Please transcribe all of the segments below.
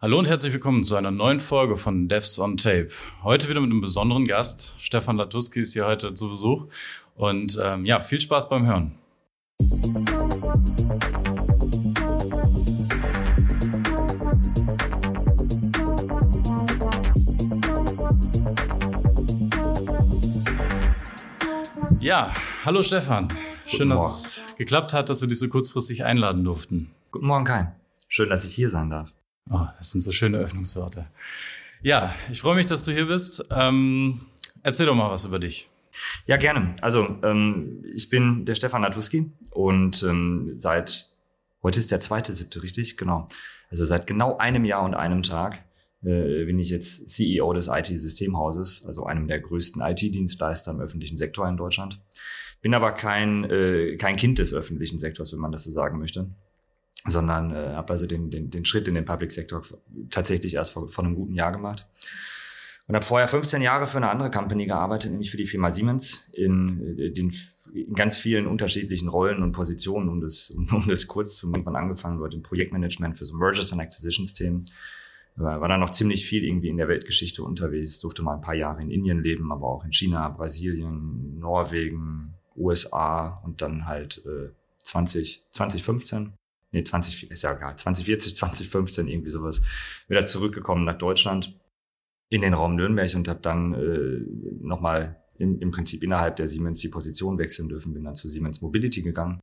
Hallo und herzlich willkommen zu einer neuen Folge von Devs on Tape. Heute wieder mit einem besonderen Gast. Stefan Latuski ist hier heute zu Besuch. Und ähm, ja, viel Spaß beim Hören. Ja, hallo Stefan. Schön, dass es geklappt hat, dass wir dich so kurzfristig einladen durften. Guten Morgen, Kai. Schön, dass ich hier sein darf. Oh, das sind so schöne Öffnungsworte. Ja, ich freue mich, dass du hier bist. Ähm, erzähl doch mal was über dich. Ja, gerne. Also, ähm, ich bin der Stefan Natuski und ähm, seit, heute ist der zweite siebte, richtig? Genau. Also seit genau einem Jahr und einem Tag äh, bin ich jetzt CEO des IT-Systemhauses, also einem der größten IT-Dienstleister im öffentlichen Sektor in Deutschland. Bin aber kein, äh, kein Kind des öffentlichen Sektors, wenn man das so sagen möchte sondern äh, habe also den, den, den Schritt in den Public Sector tatsächlich erst vor, vor einem guten Jahr gemacht. Und habe vorher 15 Jahre für eine andere Company gearbeitet, nämlich für die Firma Siemens, in, äh, den, in ganz vielen unterschiedlichen Rollen und Positionen, um das, um, um das kurz zu machen, angefangen wird, im Projektmanagement für so Mergers and Acquisitions-Themen. War, war dann noch ziemlich viel irgendwie in der Weltgeschichte unterwegs, durfte mal ein paar Jahre in Indien leben, aber auch in China, Brasilien, Norwegen, USA und dann halt äh, 20, 2015 nee, 20, ist ja egal, 2040, 2015, irgendwie sowas, wieder zurückgekommen nach Deutschland in den Raum Nürnberg und habe dann äh, nochmal im, im Prinzip innerhalb der Siemens die Position wechseln dürfen, bin dann zu Siemens Mobility gegangen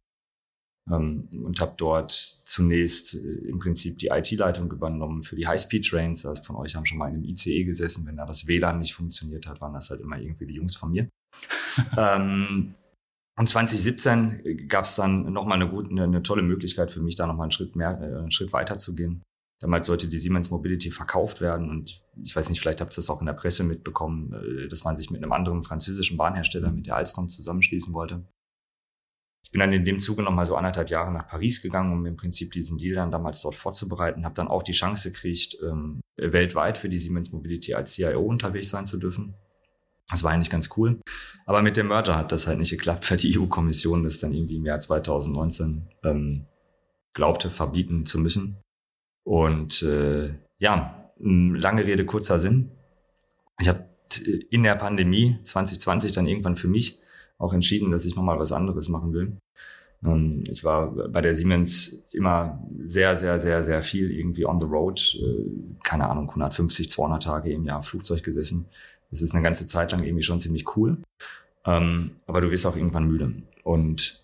ähm, und habe dort zunächst äh, im Prinzip die IT-Leitung übernommen für die High-Speed-Trains. Das heißt, von euch haben schon mal in einem ICE gesessen. Wenn da das WLAN nicht funktioniert hat, waren das halt immer irgendwie die Jungs von mir. ähm, und 2017 gab es dann nochmal eine, gute, eine, eine tolle Möglichkeit für mich, da nochmal einen Schritt mehr, äh, einen Schritt weiter zu gehen. Damals sollte die Siemens Mobility verkauft werden und ich weiß nicht, vielleicht habt ihr das auch in der Presse mitbekommen, äh, dass man sich mit einem anderen französischen Bahnhersteller, mit der Alstom, zusammenschließen wollte. Ich bin dann in dem Zuge nochmal so anderthalb Jahre nach Paris gegangen, um im Prinzip diesen Deal dann damals dort vorzubereiten, habe dann auch die Chance gekriegt, ähm, weltweit für die Siemens Mobility als CIO unterwegs sein zu dürfen. Das war eigentlich ganz cool. Aber mit dem Merger hat das halt nicht geklappt, weil die EU-Kommission das dann irgendwie im Jahr 2019 ähm, glaubte, verbieten zu müssen. Und äh, ja, lange Rede, kurzer Sinn. Ich habe in der Pandemie 2020 dann irgendwann für mich auch entschieden, dass ich nochmal was anderes machen will. Ähm, ich war bei der Siemens immer sehr, sehr, sehr, sehr viel irgendwie on the road. Äh, keine Ahnung, 150, 200 Tage im Jahr Flugzeug gesessen das ist eine ganze Zeit lang irgendwie schon ziemlich cool. Ähm, aber du wirst auch irgendwann müde. Und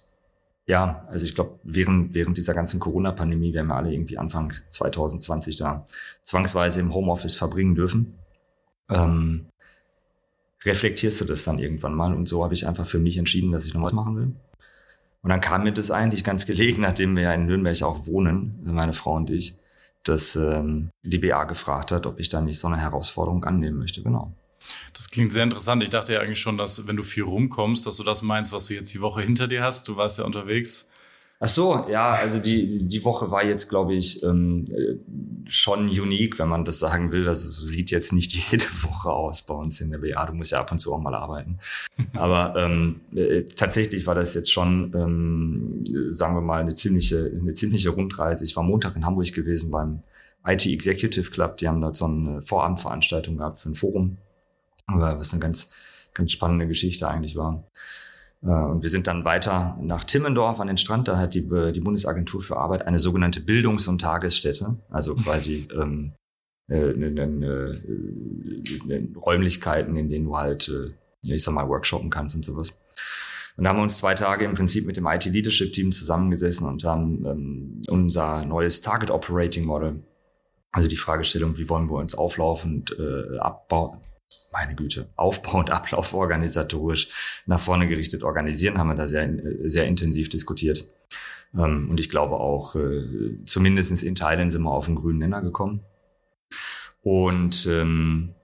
ja, also ich glaube, während, während dieser ganzen Corona-Pandemie werden wir alle irgendwie Anfang 2020 da zwangsweise im Homeoffice verbringen dürfen. Ähm, reflektierst du das dann irgendwann mal? Und so habe ich einfach für mich entschieden, dass ich noch was machen will. Und dann kam mir das eigentlich ganz gelegen, nachdem wir ja in Nürnberg auch wohnen, meine Frau und ich, dass ähm, die BA gefragt hat, ob ich da nicht so eine Herausforderung annehmen möchte. Genau. Das klingt sehr interessant. Ich dachte ja eigentlich schon, dass wenn du viel rumkommst, dass du das meinst, was du jetzt die Woche hinter dir hast. Du warst ja unterwegs. Ach so, ja, also die, die Woche war jetzt, glaube ich, ähm, schon unique, wenn man das sagen will. Also so sieht jetzt nicht jede Woche aus bei uns in der BA. Du musst ja ab und zu auch mal arbeiten. Aber ähm, äh, tatsächlich war das jetzt schon, ähm, sagen wir mal, eine ziemliche, eine ziemliche Rundreise. Ich war Montag in Hamburg gewesen beim IT Executive Club. Die haben dort so eine Vorabendveranstaltung gehabt für ein Forum was eine ganz, ganz spannende Geschichte eigentlich war. Äh, und wir sind dann weiter nach Timmendorf an den Strand. Da hat die, die Bundesagentur für Arbeit eine sogenannte Bildungs- und Tagesstätte, also quasi ähm, äh, ne, ne, ne, ne, Räumlichkeiten, in denen du halt, äh, ich sag mal, workshoppen kannst und sowas. Und da haben wir uns zwei Tage im Prinzip mit dem IT-Leadership-Team zusammengesessen und haben ähm, unser neues Target Operating Model, also die Fragestellung, wie wollen wir uns auflaufend äh, abbauen, meine Güte, Aufbau und Ablauf organisatorisch nach vorne gerichtet organisieren, haben wir da sehr, sehr intensiv diskutiert. Ähm, und ich glaube auch, äh, zumindest in Teilen sind wir auf den grünen Nenner gekommen. Und ähm,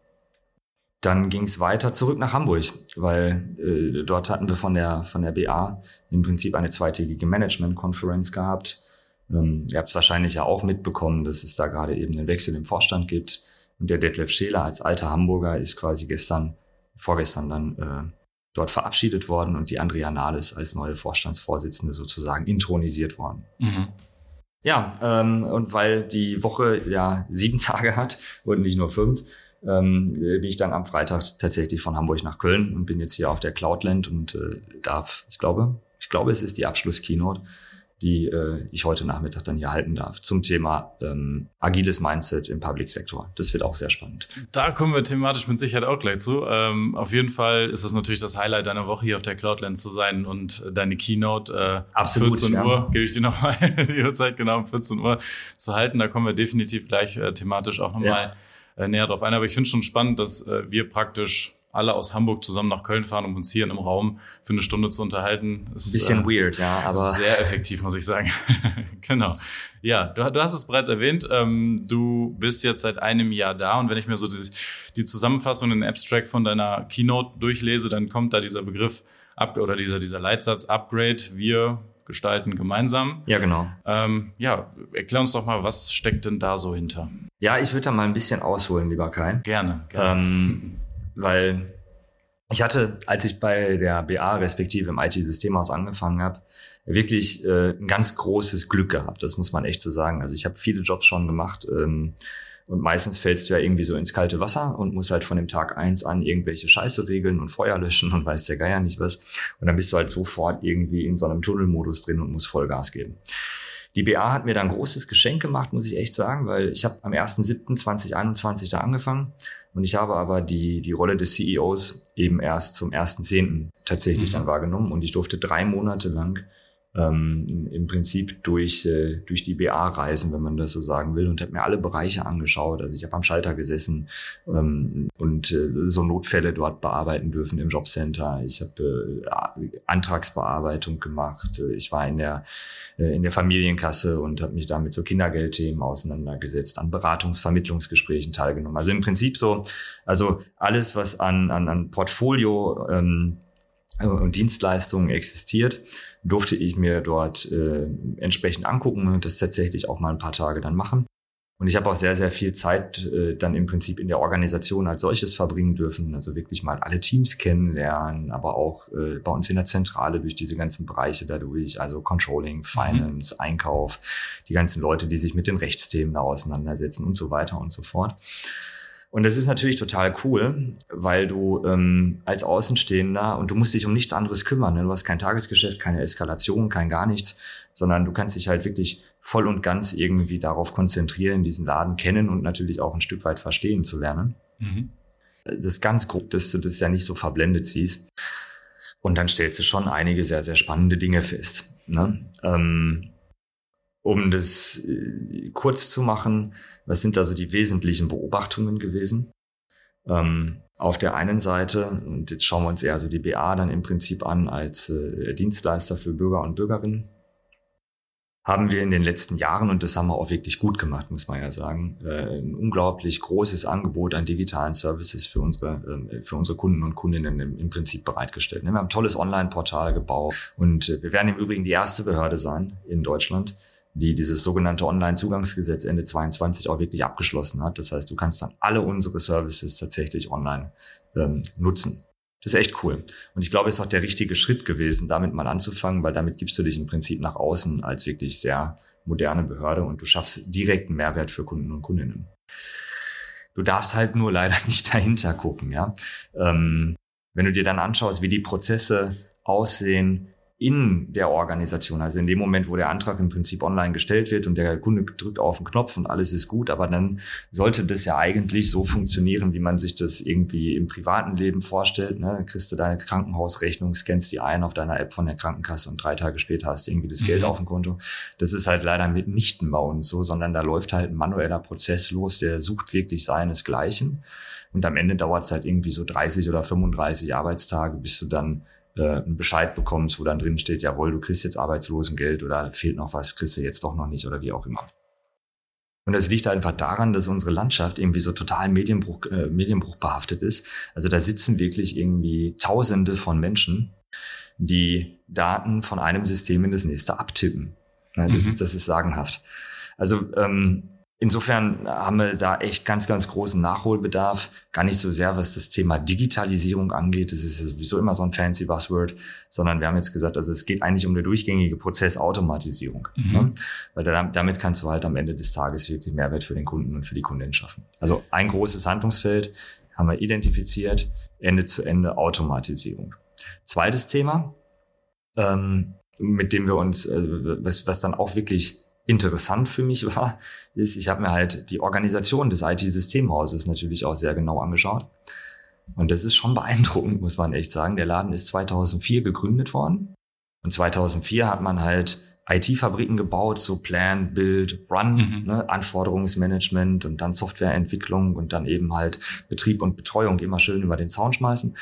dann ging es weiter zurück nach Hamburg, weil äh, dort hatten wir von der, von der BA im Prinzip eine zweitägige Management-Konferenz gehabt. Ähm, ihr habt es wahrscheinlich ja auch mitbekommen, dass es da gerade eben einen Wechsel im Vorstand gibt. Und der Detlef Scheler als alter Hamburger ist quasi gestern, vorgestern dann äh, dort verabschiedet worden und die Andrea Nahles als neue Vorstandsvorsitzende sozusagen intronisiert worden. Mhm. Ja, ähm, und weil die Woche ja sieben Tage hat und nicht nur fünf, ähm, bin ich dann am Freitag tatsächlich von Hamburg nach Köln und bin jetzt hier auf der Cloudland und äh, darf, ich glaube, ich glaube, es ist die Abschlusskeynote die äh, ich heute Nachmittag dann hier halten darf zum Thema ähm, agiles Mindset im Public Sektor. Das wird auch sehr spannend. Da kommen wir thematisch mit Sicherheit auch gleich zu. Ähm, auf jeden Fall ist es natürlich das Highlight deiner Woche hier auf der Cloudland zu sein und deine Keynote äh, Absolut, 14 ja. Uhr, gebe ich dir nochmal die Uhrzeit genau um 14 Uhr zu halten. Da kommen wir definitiv gleich äh, thematisch auch nochmal ja. äh, näher drauf ein. Aber ich finde schon spannend, dass äh, wir praktisch alle aus Hamburg zusammen nach Köln fahren, um uns hier in einem Raum für eine Stunde zu unterhalten. Ist, bisschen äh, weird, ja, aber sehr effektiv, muss ich sagen. genau. Ja, du, du, hast es bereits erwähnt. Ähm, du bist jetzt seit einem Jahr da und wenn ich mir so die, die Zusammenfassung, den Abstract von deiner Keynote durchlese, dann kommt da dieser Begriff oder dieser dieser Leitsatz Upgrade. Wir gestalten gemeinsam. Ja, genau. Ähm, ja, erklär uns doch mal, was steckt denn da so hinter? Ja, ich würde da mal ein bisschen ausholen, lieber Kai. Gerne. gerne. Ähm, weil ich hatte, als ich bei der BA respektive im IT-Systemhaus angefangen habe, wirklich äh, ein ganz großes Glück gehabt. Das muss man echt so sagen. Also ich habe viele Jobs schon gemacht ähm, und meistens fällst du ja irgendwie so ins kalte Wasser und musst halt von dem Tag eins an irgendwelche Scheiße regeln und Feuer löschen und weiß der Geier nicht was. Und dann bist du halt sofort irgendwie in so einem Tunnelmodus drin und musst Vollgas geben. Die BA hat mir da ein großes Geschenk gemacht, muss ich echt sagen, weil ich habe am 1.7.2021 da angefangen und ich habe aber die, die Rolle des CEOs eben erst zum 1.10. tatsächlich mhm. dann wahrgenommen und ich durfte drei Monate lang ähm, im Prinzip durch, äh, durch die BA reisen, wenn man das so sagen will, und habe mir alle Bereiche angeschaut. Also ich habe am Schalter gesessen ähm, und äh, so Notfälle dort bearbeiten dürfen im Jobcenter. Ich habe äh, Antragsbearbeitung gemacht. Ich war in der, äh, in der Familienkasse und habe mich da mit so Kindergeldthemen auseinandergesetzt, an Beratungsvermittlungsgesprächen teilgenommen. Also im Prinzip so, also alles, was an, an, an Portfolio ähm, und Dienstleistungen existiert, durfte ich mir dort äh, entsprechend angucken und das tatsächlich auch mal ein paar Tage dann machen. Und ich habe auch sehr, sehr viel Zeit äh, dann im Prinzip in der Organisation als solches verbringen dürfen. Also wirklich mal alle Teams kennenlernen, aber auch äh, bei uns in der Zentrale durch diese ganzen Bereiche dadurch, also Controlling, Finance, mhm. Einkauf, die ganzen Leute, die sich mit den Rechtsthemen da auseinandersetzen und so weiter und so fort. Und das ist natürlich total cool, weil du ähm, als Außenstehender und du musst dich um nichts anderes kümmern. Ne? Du hast kein Tagesgeschäft, keine Eskalation, kein gar nichts, sondern du kannst dich halt wirklich voll und ganz irgendwie darauf konzentrieren, diesen Laden kennen und natürlich auch ein Stück weit verstehen zu lernen. Mhm. Das ist ganz grob, dass du das ja nicht so verblendet siehst. Und dann stellst du schon einige sehr, sehr spannende Dinge fest. Ne? Ähm, um das äh, kurz zu machen, was sind da so die wesentlichen Beobachtungen gewesen? Ähm, auf der einen Seite, und jetzt schauen wir uns eher so die BA dann im Prinzip an als äh, Dienstleister für Bürger und Bürgerinnen, haben wir in den letzten Jahren, und das haben wir auch wirklich gut gemacht, muss man ja sagen, äh, ein unglaublich großes Angebot an digitalen Services für unsere, äh, für unsere Kunden und Kundinnen im, im Prinzip bereitgestellt. Wir haben ein tolles Online-Portal gebaut und äh, wir werden im Übrigen die erste Behörde sein in Deutschland, die dieses sogenannte Online-Zugangsgesetz Ende 22 auch wirklich abgeschlossen hat. Das heißt, du kannst dann alle unsere Services tatsächlich online ähm, nutzen. Das ist echt cool. Und ich glaube, es ist auch der richtige Schritt gewesen, damit mal anzufangen, weil damit gibst du dich im Prinzip nach außen als wirklich sehr moderne Behörde und du schaffst direkten Mehrwert für Kunden und Kundinnen. Du darfst halt nur leider nicht dahinter gucken, ja. Ähm, wenn du dir dann anschaust, wie die Prozesse aussehen, in der Organisation. Also in dem Moment, wo der Antrag im Prinzip online gestellt wird und der Kunde drückt auf den Knopf und alles ist gut, aber dann sollte das ja eigentlich so funktionieren, wie man sich das irgendwie im privaten Leben vorstellt. Ne? Dann kriegst du deine Krankenhausrechnung, scannst die ein auf deiner App von der Krankenkasse und drei Tage später hast du irgendwie das mhm. Geld auf dem Konto. Das ist halt leider mitnichten bei uns so, sondern da läuft halt ein manueller Prozess los, der sucht wirklich seinesgleichen. Und am Ende dauert es halt irgendwie so 30 oder 35 Arbeitstage, bis du dann einen Bescheid bekommst, wo dann drin steht, jawohl, du kriegst jetzt Arbeitslosengeld oder fehlt noch was, kriegst du jetzt doch noch nicht oder wie auch immer. Und das liegt einfach daran, dass unsere Landschaft irgendwie so total Medienbruch, äh, Medienbruch behaftet ist. Also da sitzen wirklich irgendwie Tausende von Menschen, die Daten von einem System in das nächste abtippen. Ja, das, mhm. ist, das ist sagenhaft. Also ähm, Insofern haben wir da echt ganz, ganz großen Nachholbedarf. Gar nicht so sehr, was das Thema Digitalisierung angeht. Das ist sowieso immer so ein fancy Buzzword, sondern wir haben jetzt gesagt, also es geht eigentlich um eine durchgängige Prozessautomatisierung. Mhm. Ne? Weil damit kannst du halt am Ende des Tages wirklich Mehrwert für den Kunden und für die Kunden schaffen. Also ein großes Handlungsfeld haben wir identifiziert. Ende zu Ende Automatisierung. Zweites Thema, ähm, mit dem wir uns, äh, was, was dann auch wirklich interessant für mich war, ist, ich habe mir halt die Organisation des IT-Systemhauses natürlich auch sehr genau angeschaut. Und das ist schon beeindruckend, muss man echt sagen. Der Laden ist 2004 gegründet worden. Und 2004 hat man halt IT-Fabriken gebaut, so Plan, Build, Run, mhm. ne, Anforderungsmanagement und dann Softwareentwicklung und dann eben halt Betrieb und Betreuung immer schön über den Zaun schmeißen.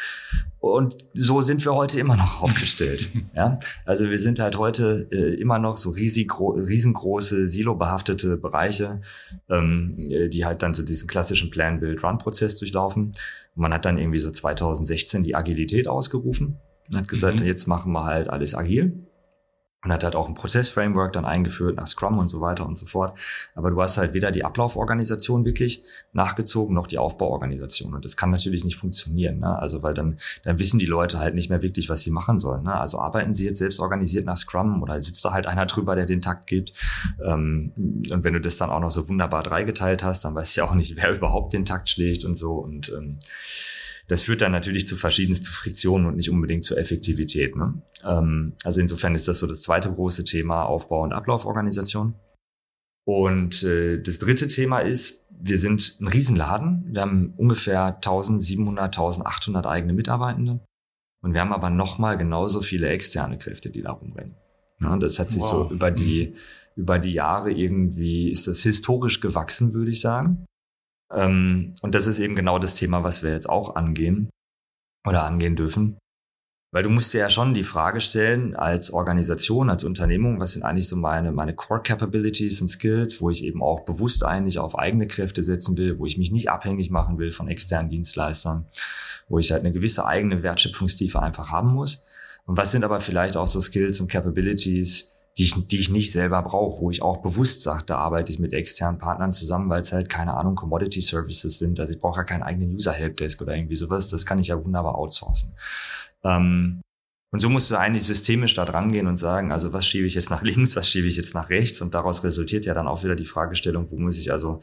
Und so sind wir heute immer noch aufgestellt. ja? Also wir sind halt heute äh, immer noch so riesig, riesengroße, silobehaftete Bereiche, ähm, die halt dann so diesen klassischen Plan, Build, Run-Prozess durchlaufen. Und man hat dann irgendwie so 2016 die Agilität ausgerufen und hat gesagt, mhm. jetzt machen wir halt alles agil und hat halt auch ein Prozessframework dann eingeführt nach Scrum und so weiter und so fort. Aber du hast halt weder die Ablauforganisation wirklich nachgezogen noch die Aufbauorganisation. Und das kann natürlich nicht funktionieren. Ne? Also weil dann, dann wissen die Leute halt nicht mehr wirklich, was sie machen sollen. Ne? Also arbeiten sie jetzt selbst organisiert nach Scrum oder sitzt da halt einer drüber, der den Takt gibt. Ähm, und wenn du das dann auch noch so wunderbar dreigeteilt hast, dann weißt du ja auch nicht, wer überhaupt den Takt schlägt und so. Und ähm, das führt dann natürlich zu verschiedensten Friktionen und nicht unbedingt zur Effektivität. Ne? Ähm, also insofern ist das so das zweite große Thema Aufbau und Ablauforganisation. Und äh, das dritte Thema ist, wir sind ein Riesenladen. Wir haben ungefähr 1700, 1800 eigene Mitarbeitende. Und wir haben aber nochmal genauso viele externe Kräfte, die da rumrennen. Ja, das hat sich wow. so über die, mhm. über die Jahre irgendwie, ist das historisch gewachsen, würde ich sagen. Ähm, und das ist eben genau das Thema, was wir jetzt auch angehen oder angehen dürfen. Weil du musst dir ja schon die Frage stellen, als Organisation, als Unternehmung, was sind eigentlich so meine, meine Core Capabilities und Skills, wo ich eben auch bewusst eigentlich auf eigene Kräfte setzen will, wo ich mich nicht abhängig machen will von externen Dienstleistern, wo ich halt eine gewisse eigene Wertschöpfungstiefe einfach haben muss. Und was sind aber vielleicht auch so Skills und Capabilities, die ich, die ich nicht selber brauche, wo ich auch bewusst sage, da arbeite ich mit externen Partnern zusammen, weil es halt, keine Ahnung, Commodity Services sind. Also ich brauche ja keinen eigenen User Helpdesk oder irgendwie sowas. Das kann ich ja wunderbar outsourcen. Ähm, und so musst du eigentlich systemisch da dran gehen und sagen, also was schiebe ich jetzt nach links, was schiebe ich jetzt nach rechts? Und daraus resultiert ja dann auch wieder die Fragestellung, wo muss ich also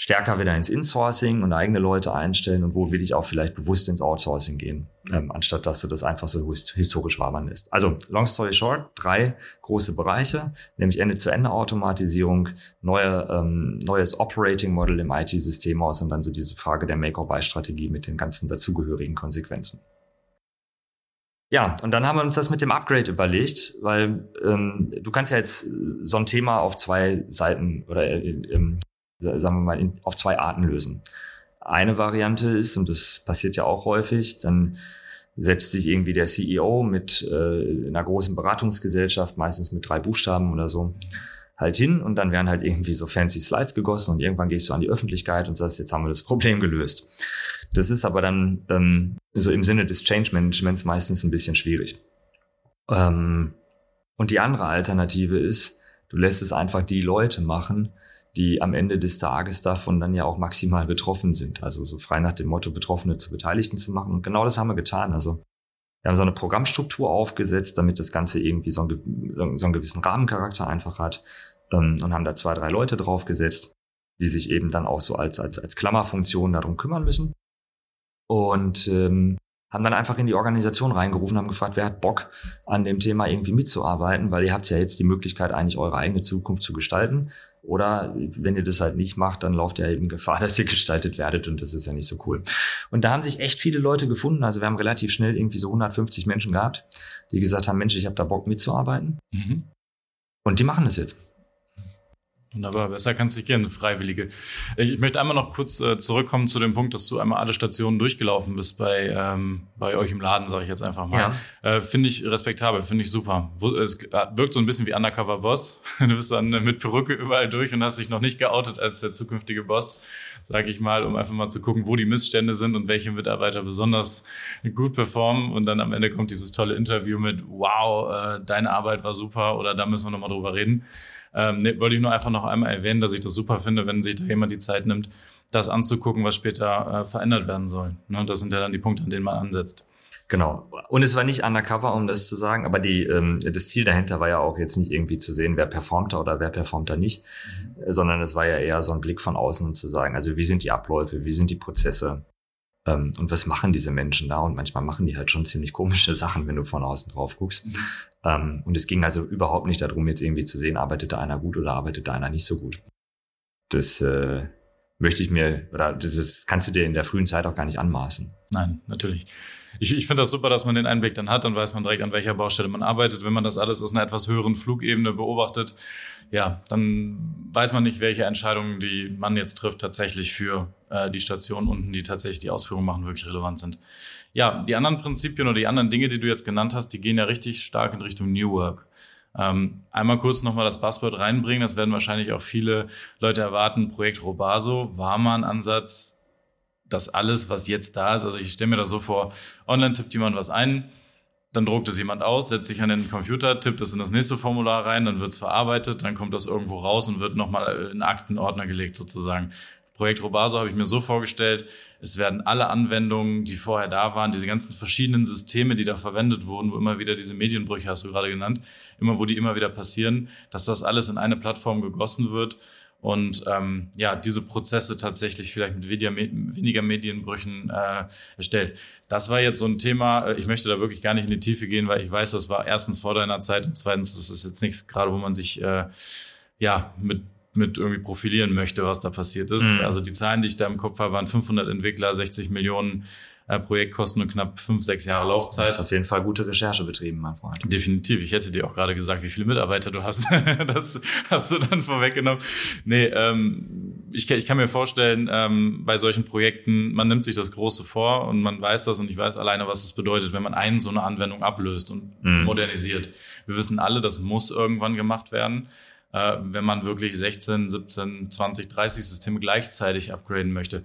stärker wieder ins Insourcing und eigene Leute einstellen und wo will ich auch vielleicht bewusst ins Outsourcing gehen, ähm, anstatt dass du das einfach so historisch wabern lässt. Also, long story short, drei große Bereiche, nämlich Ende-zu-Ende-Automatisierung, neue, ähm, neues Operating Model im IT-System aus und dann so diese Frage der Make-or-Buy-Strategie mit den ganzen dazugehörigen Konsequenzen. Ja, und dann haben wir uns das mit dem Upgrade überlegt, weil ähm, du kannst ja jetzt so ein Thema auf zwei Seiten oder äh, ähm, sagen wir mal, auf zwei Arten lösen. Eine Variante ist, und das passiert ja auch häufig, dann setzt sich irgendwie der CEO mit äh, einer großen Beratungsgesellschaft, meistens mit drei Buchstaben oder so, halt hin und dann werden halt irgendwie so fancy Slides gegossen und irgendwann gehst du an die Öffentlichkeit und sagst, jetzt haben wir das Problem gelöst. Das ist aber dann ähm, so im Sinne des Change Managements meistens ein bisschen schwierig. Ähm, und die andere Alternative ist, du lässt es einfach die Leute machen, die am Ende des Tages davon dann ja auch maximal betroffen sind. Also so frei nach dem Motto, Betroffene zu Beteiligten zu machen. Und genau das haben wir getan. Also wir haben so eine Programmstruktur aufgesetzt, damit das Ganze irgendwie so einen, so einen gewissen Rahmencharakter einfach hat ähm, und haben da zwei, drei Leute draufgesetzt, die sich eben dann auch so als, als, als Klammerfunktion darum kümmern müssen. Und ähm, haben dann einfach in die Organisation reingerufen, haben gefragt, wer hat Bock an dem Thema irgendwie mitzuarbeiten, weil ihr habt ja jetzt die Möglichkeit, eigentlich eure eigene Zukunft zu gestalten. Oder wenn ihr das halt nicht macht, dann lauft ihr eben Gefahr, dass ihr gestaltet werdet und das ist ja nicht so cool. Und da haben sich echt viele Leute gefunden. Also wir haben relativ schnell irgendwie so 150 Menschen gehabt, die gesagt haben, Mensch, ich habe da Bock mitzuarbeiten. Mhm. Und die machen das jetzt. Wunderbar, besser kannst du nicht gehen, Freiwillige. Ich, ich, möchte einmal noch kurz äh, zurückkommen zu dem Punkt, dass du einmal alle Stationen durchgelaufen bist bei, ähm, bei euch im Laden, sage ich jetzt einfach mal. Ja. Äh, finde ich respektabel, finde ich super. Es wirkt so ein bisschen wie Undercover Boss. Du bist dann mit Perücke überall durch und hast dich noch nicht geoutet als der zukünftige Boss, sage ich mal, um einfach mal zu gucken, wo die Missstände sind und welche Mitarbeiter besonders gut performen. Und dann am Ende kommt dieses tolle Interview mit, wow, äh, deine Arbeit war super oder da müssen wir nochmal drüber reden. Ähm, nee, wollte ich nur einfach noch einmal erwähnen, dass ich das super finde, wenn sich da jemand die Zeit nimmt, das anzugucken, was später äh, verändert werden soll. Ne? Das sind ja dann die Punkte, an denen man ansetzt. Genau. Und es war nicht undercover, um das zu sagen, aber die, ähm, das Ziel dahinter war ja auch jetzt nicht irgendwie zu sehen, wer performt da oder wer performt da nicht, mhm. sondern es war ja eher so ein Blick von außen um zu sagen, also wie sind die Abläufe, wie sind die Prozesse ähm, und was machen diese Menschen da? Und manchmal machen die halt schon ziemlich komische Sachen, wenn du von außen drauf guckst. Mhm. Ähm, und es ging also überhaupt nicht darum, jetzt irgendwie zu sehen, arbeitet da einer gut oder arbeitet da einer nicht so gut. Das äh, möchte ich mir, oder das, ist, kannst du dir in der frühen Zeit auch gar nicht anmaßen. Nein, natürlich. Ich, ich finde das super, dass man den Einblick dann hat, dann weiß man direkt, an welcher Baustelle man arbeitet. Wenn man das alles aus einer etwas höheren Flugebene beobachtet, ja, dann weiß man nicht, welche Entscheidungen, die man jetzt trifft, tatsächlich für äh, die Station unten, die tatsächlich die Ausführung machen, wirklich relevant sind. Ja, die anderen Prinzipien oder die anderen Dinge, die du jetzt genannt hast, die gehen ja richtig stark in Richtung New Work. Ähm, einmal kurz nochmal das Passwort reinbringen. Das werden wahrscheinlich auch viele Leute erwarten. Projekt Robaso war dass alles, was jetzt da ist, also ich stelle mir das so vor, online tippt jemand was ein, dann druckt es jemand aus, setzt sich an den Computer, tippt es in das nächste Formular rein, dann wird es verarbeitet, dann kommt das irgendwo raus und wird nochmal in Aktenordner gelegt sozusagen. Projekt Robaso habe ich mir so vorgestellt, es werden alle Anwendungen, die vorher da waren, diese ganzen verschiedenen Systeme, die da verwendet wurden, wo immer wieder diese Medienbrüche hast du gerade genannt, immer wo die immer wieder passieren, dass das alles in eine Plattform gegossen wird und ähm, ja, diese Prozesse tatsächlich vielleicht mit weniger, Medienbrüchen äh, erstellt. Das war jetzt so ein Thema, äh, ich möchte da wirklich gar nicht in die Tiefe gehen, weil ich weiß, das war erstens vor deiner Zeit und zweitens, das ist jetzt nichts gerade, wo man sich äh, ja mit mit irgendwie profilieren möchte, was da passiert ist. Mhm. Also die Zahlen, die ich da im Kopf habe, waren 500 Entwickler, 60 Millionen Projektkosten und knapp fünf, sechs Jahre Laufzeit. Das ist auf jeden Fall gute Recherche betrieben, mein Freund. Definitiv. Ich hätte dir auch gerade gesagt, wie viele Mitarbeiter du hast. das hast du dann vorweggenommen. Nee, ähm, ich, ich kann mir vorstellen, ähm, bei solchen Projekten, man nimmt sich das Große vor und man weiß das und ich weiß alleine, was es bedeutet, wenn man einen so eine Anwendung ablöst und mhm. modernisiert. Wir wissen alle, das muss irgendwann gemacht werden äh, wenn man wirklich 16, 17, 20, 30 Systeme gleichzeitig upgraden möchte.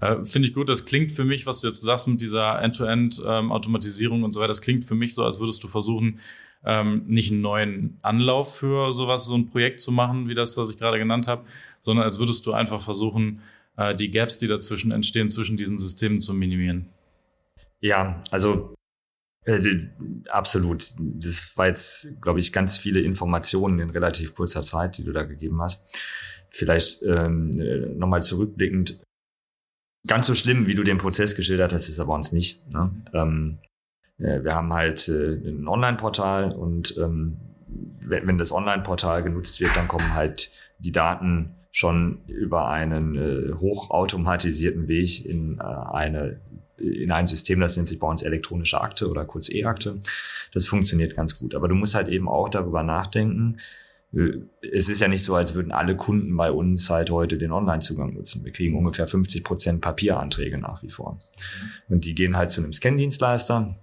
Äh, Finde ich gut. Das klingt für mich, was du jetzt sagst mit dieser End-to-End-Automatisierung ähm, und so weiter, das klingt für mich so, als würdest du versuchen, ähm, nicht einen neuen Anlauf für sowas, so ein Projekt zu machen, wie das, was ich gerade genannt habe, sondern als würdest du einfach versuchen, äh, die Gaps, die dazwischen entstehen, zwischen diesen Systemen zu minimieren. Ja, also äh, absolut. Das war jetzt, glaube ich, ganz viele Informationen in relativ kurzer Zeit, die du da gegeben hast. Vielleicht ähm, äh, nochmal zurückblickend. Ganz so schlimm, wie du den Prozess geschildert hast, ist er bei uns nicht. Ne? Ähm, äh, wir haben halt äh, ein Online-Portal und ähm, wenn, das Online-Portal genutzt wird, dann kommen halt die Daten schon über einen äh, hochautomatisierten Weg in eine in ein System, das nennt sich bei uns elektronische Akte oder kurz E-Akte. Das funktioniert ganz gut. Aber du musst halt eben auch darüber nachdenken. Äh, es ist ja nicht so, als würden alle Kunden bei uns halt heute den Online-Zugang nutzen. Wir kriegen ungefähr 50 Prozent Papieranträge nach wie vor. Und die gehen halt zu einem Scan-Dienstleister,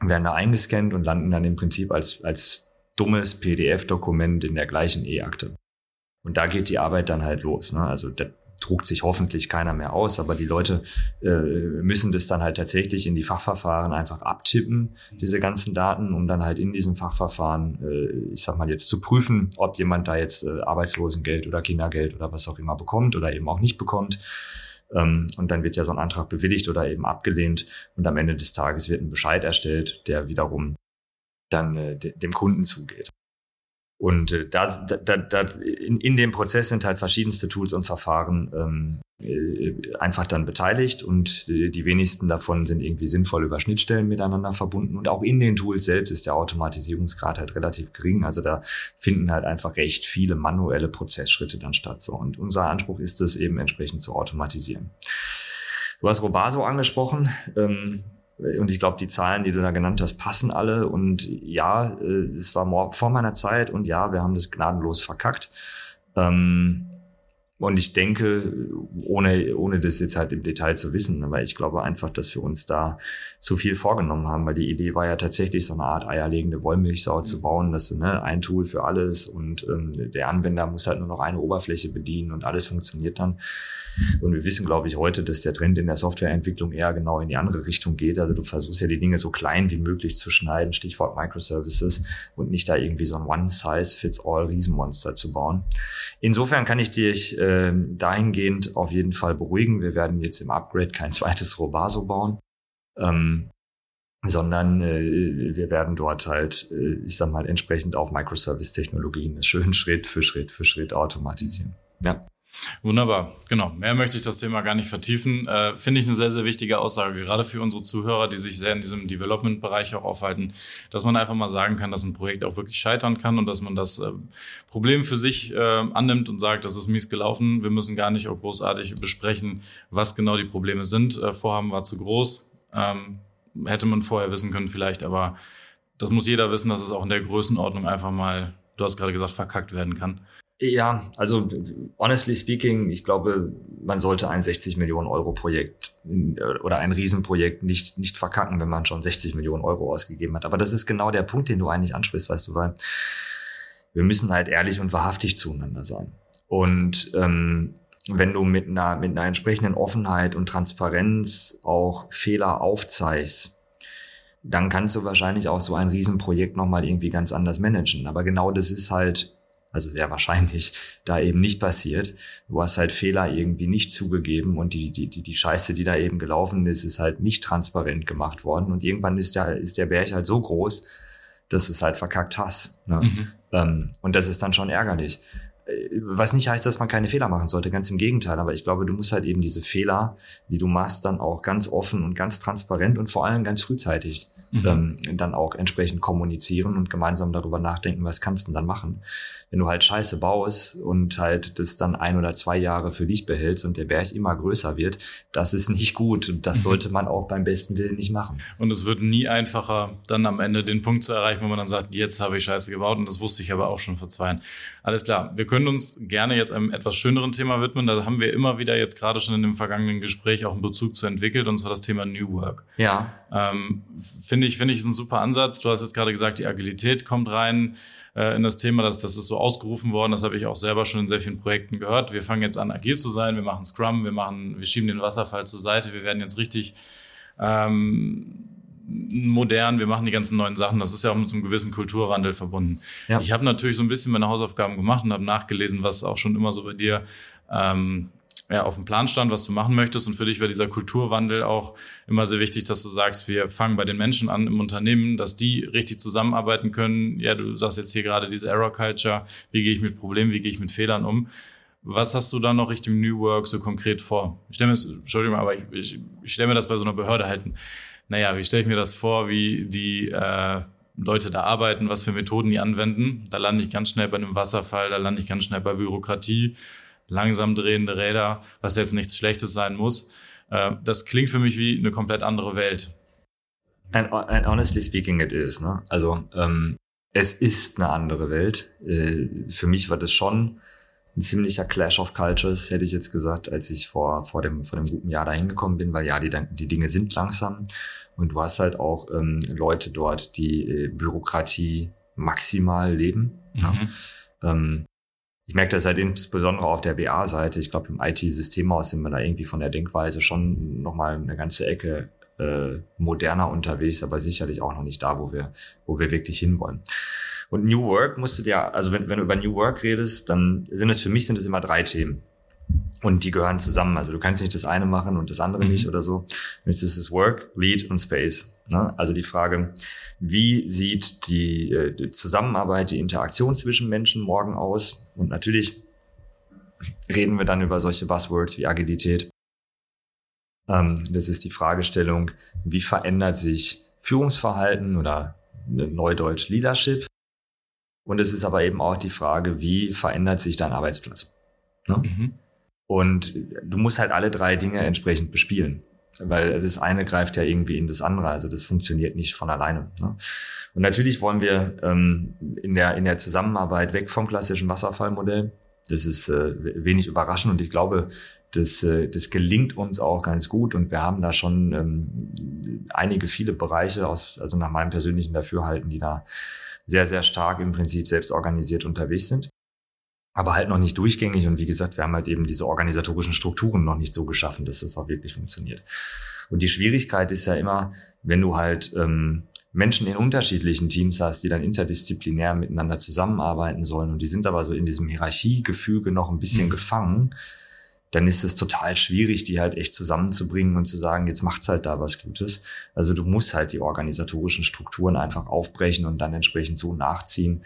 werden da eingescannt und landen dann im Prinzip als, als dummes PDF-Dokument in der gleichen E-Akte. Und da geht die Arbeit dann halt los. Ne? Also druckt sich hoffentlich keiner mehr aus, aber die Leute äh, müssen das dann halt tatsächlich in die Fachverfahren einfach abtippen, diese ganzen Daten, um dann halt in diesem Fachverfahren, äh, ich sag mal jetzt zu prüfen, ob jemand da jetzt äh, Arbeitslosengeld oder Kindergeld oder was auch immer bekommt oder eben auch nicht bekommt. Ähm, und dann wird ja so ein Antrag bewilligt oder eben abgelehnt und am Ende des Tages wird ein Bescheid erstellt, der wiederum dann äh, dem Kunden zugeht. Und äh, da, da, da in, in dem Prozess sind halt verschiedenste Tools und Verfahren ähm, äh, einfach dann beteiligt und äh, die wenigsten davon sind irgendwie sinnvoll über Schnittstellen miteinander verbunden. Und auch in den Tools selbst ist der Automatisierungsgrad halt relativ gering. Also da finden halt einfach recht viele manuelle Prozessschritte dann statt. So. Und unser Anspruch ist es eben entsprechend zu automatisieren. Du hast Robaso angesprochen. Ähm, und ich glaube, die Zahlen, die du da genannt hast, passen alle. Und ja, äh, es war vor meiner Zeit und ja, wir haben das gnadenlos verkackt. Ähm, und ich denke, ohne, ohne das jetzt halt im Detail zu wissen, aber ich glaube einfach, dass wir uns da zu viel vorgenommen haben, weil die Idee war ja tatsächlich so eine Art eierlegende Wollmilchsau zu bauen, dass du ne, ein Tool für alles und ähm, der Anwender muss halt nur noch eine Oberfläche bedienen und alles funktioniert dann. Und wir wissen, glaube ich, heute, dass der Trend in der Softwareentwicklung eher genau in die andere Richtung geht. Also du versuchst ja die Dinge so klein wie möglich zu schneiden, Stichwort Microservices, und nicht da irgendwie so ein One-Size-Fits-All-Riesenmonster zu bauen. Insofern kann ich dich äh, dahingehend auf jeden Fall beruhigen. Wir werden jetzt im Upgrade kein zweites Robaso bauen. Ähm, sondern äh, wir werden dort halt, äh, ich sag mal, entsprechend auf Microservice-Technologien schön Schritt für Schritt für Schritt automatisieren. Ja. Wunderbar, genau. Mehr möchte ich das Thema gar nicht vertiefen. Äh, Finde ich eine sehr, sehr wichtige Aussage, gerade für unsere Zuhörer, die sich sehr in diesem Development-Bereich auch aufhalten, dass man einfach mal sagen kann, dass ein Projekt auch wirklich scheitern kann und dass man das äh, Problem für sich äh, annimmt und sagt, das ist mies gelaufen. Wir müssen gar nicht auch großartig besprechen, was genau die Probleme sind. Äh, Vorhaben war zu groß. Ähm, hätte man vorher wissen können vielleicht, aber das muss jeder wissen, dass es auch in der Größenordnung einfach mal, du hast gerade gesagt, verkackt werden kann. Ja, also honestly speaking, ich glaube, man sollte ein 60 Millionen Euro Projekt äh, oder ein Riesenprojekt nicht, nicht verkacken, wenn man schon 60 Millionen Euro ausgegeben hat. Aber das ist genau der Punkt, den du eigentlich ansprichst, weißt du, weil wir müssen halt ehrlich und wahrhaftig zueinander sein. Und ähm, wenn du mit einer, mit einer entsprechenden Offenheit und Transparenz auch Fehler aufzeigst, dann kannst du wahrscheinlich auch so ein Riesenprojekt nochmal irgendwie ganz anders managen. Aber genau das ist halt also sehr wahrscheinlich, da eben nicht passiert. Du hast halt Fehler irgendwie nicht zugegeben und die, die, die, die Scheiße, die da eben gelaufen ist, ist halt nicht transparent gemacht worden. Und irgendwann ist der, ist der Berg halt so groß, dass du es halt verkackt hast. Ne? Mhm. Ähm, und das ist dann schon ärgerlich. Äh, was nicht heißt, dass man keine Fehler machen sollte, ganz im Gegenteil. Aber ich glaube, du musst halt eben diese Fehler, die du machst, dann auch ganz offen und ganz transparent und vor allem ganz frühzeitig mhm. ähm, dann auch entsprechend kommunizieren und gemeinsam darüber nachdenken, was kannst du denn dann machen. Wenn du halt Scheiße baust und halt das dann ein oder zwei Jahre für dich behältst und der Berg immer größer wird, das ist nicht gut und das mhm. sollte man auch beim besten Willen nicht machen. Und es wird nie einfacher, dann am Ende den Punkt zu erreichen, wo man dann sagt, jetzt habe ich Scheiße gebaut und das wusste ich aber auch schon vor zwei Jahren. Alles klar, wir können uns gerne jetzt einem etwas schöneren Thema widmen. Da haben wir immer wieder jetzt gerade schon in dem vergangenen Gespräch auch einen Bezug zu entwickelt und zwar das Thema New Work. Ja. Ähm, Finde ich, finde ich, ist ein super Ansatz. Du hast jetzt gerade gesagt, die Agilität kommt rein äh, in das Thema. Das, das ist so ausgerufen worden. Das habe ich auch selber schon in sehr vielen Projekten gehört. Wir fangen jetzt an, agil zu sein. Wir machen Scrum. Wir machen, wir schieben den Wasserfall zur Seite. Wir werden jetzt richtig ähm, modern, wir machen die ganzen neuen Sachen. Das ist ja auch mit so einem gewissen Kulturwandel verbunden. Ja. Ich habe natürlich so ein bisschen meine Hausaufgaben gemacht und habe nachgelesen, was auch schon immer so bei dir ähm, ja, auf dem Plan stand, was du machen möchtest. Und für dich wäre dieser Kulturwandel auch immer sehr wichtig, dass du sagst, wir fangen bei den Menschen an im Unternehmen, dass die richtig zusammenarbeiten können. Ja, du sagst jetzt hier gerade diese Error Culture. Wie gehe ich mit Problemen, wie gehe ich mit Fehlern um? Was hast du dann noch Richtung New Work so konkret vor? Ich stelle mir, Entschuldigung, aber ich, ich, ich stelle mir das bei so einer Behörde halt, naja, wie stelle ich mir das vor, wie die äh, Leute da arbeiten, was für Methoden die anwenden? Da lande ich ganz schnell bei einem Wasserfall, da lande ich ganz schnell bei Bürokratie langsam drehende Räder, was jetzt nichts Schlechtes sein muss. Äh, das klingt für mich wie eine komplett andere Welt. And, and honestly speaking, it is. Ne? Also ähm, es ist eine andere Welt. Äh, für mich war das schon ein ziemlicher Clash of Cultures, hätte ich jetzt gesagt, als ich vor, vor, dem, vor dem guten Jahr da hingekommen bin, weil ja, die, die Dinge sind langsam und du hast halt auch ähm, Leute dort, die äh, Bürokratie maximal leben. Mhm. Ja? Ähm, ich merke das halt insbesondere auf der BA-Seite. Ich glaube, im IT-Systemhaus sind wir da irgendwie von der Denkweise schon nochmal eine ganze Ecke äh, moderner unterwegs, aber sicherlich auch noch nicht da, wo wir, wo wir wirklich hinwollen. Und New Work musst du dir, also wenn, wenn du über New Work redest, dann sind es für mich sind es immer drei Themen. Und die gehören zusammen. Also du kannst nicht das eine machen und das andere mhm. nicht oder so. Jetzt ist es Work, Lead und Space. Ne? Also die Frage, wie sieht die, äh, die Zusammenarbeit, die Interaktion zwischen Menschen morgen aus? Und natürlich reden wir dann über solche Buzzwords wie Agilität. Ähm, das ist die Fragestellung, wie verändert sich Führungsverhalten oder Neudeutsch Leadership? Und es ist aber eben auch die Frage, wie verändert sich dein Arbeitsplatz? Ne? Mhm. Und du musst halt alle drei Dinge entsprechend bespielen. Weil das eine greift ja irgendwie in das andere, also das funktioniert nicht von alleine. Ne? Und natürlich wollen wir ähm, in, der, in der Zusammenarbeit weg vom klassischen Wasserfallmodell Das ist äh, wenig überraschend und ich glaube, das, äh, das gelingt uns auch ganz gut und wir haben da schon ähm, einige, viele Bereiche aus, also nach meinem persönlichen Dafürhalten, die da sehr, sehr stark im Prinzip selbst organisiert unterwegs sind. Aber halt noch nicht durchgängig und wie gesagt, wir haben halt eben diese organisatorischen Strukturen noch nicht so geschaffen, dass das auch wirklich funktioniert. Und die Schwierigkeit ist ja immer, wenn du halt ähm, Menschen in unterschiedlichen Teams hast, die dann interdisziplinär miteinander zusammenarbeiten sollen und die sind aber so in diesem Hierarchiegefüge noch ein bisschen mhm. gefangen, dann ist es total schwierig, die halt echt zusammenzubringen und zu sagen, jetzt macht's halt da was Gutes. Also du musst halt die organisatorischen Strukturen einfach aufbrechen und dann entsprechend so nachziehen,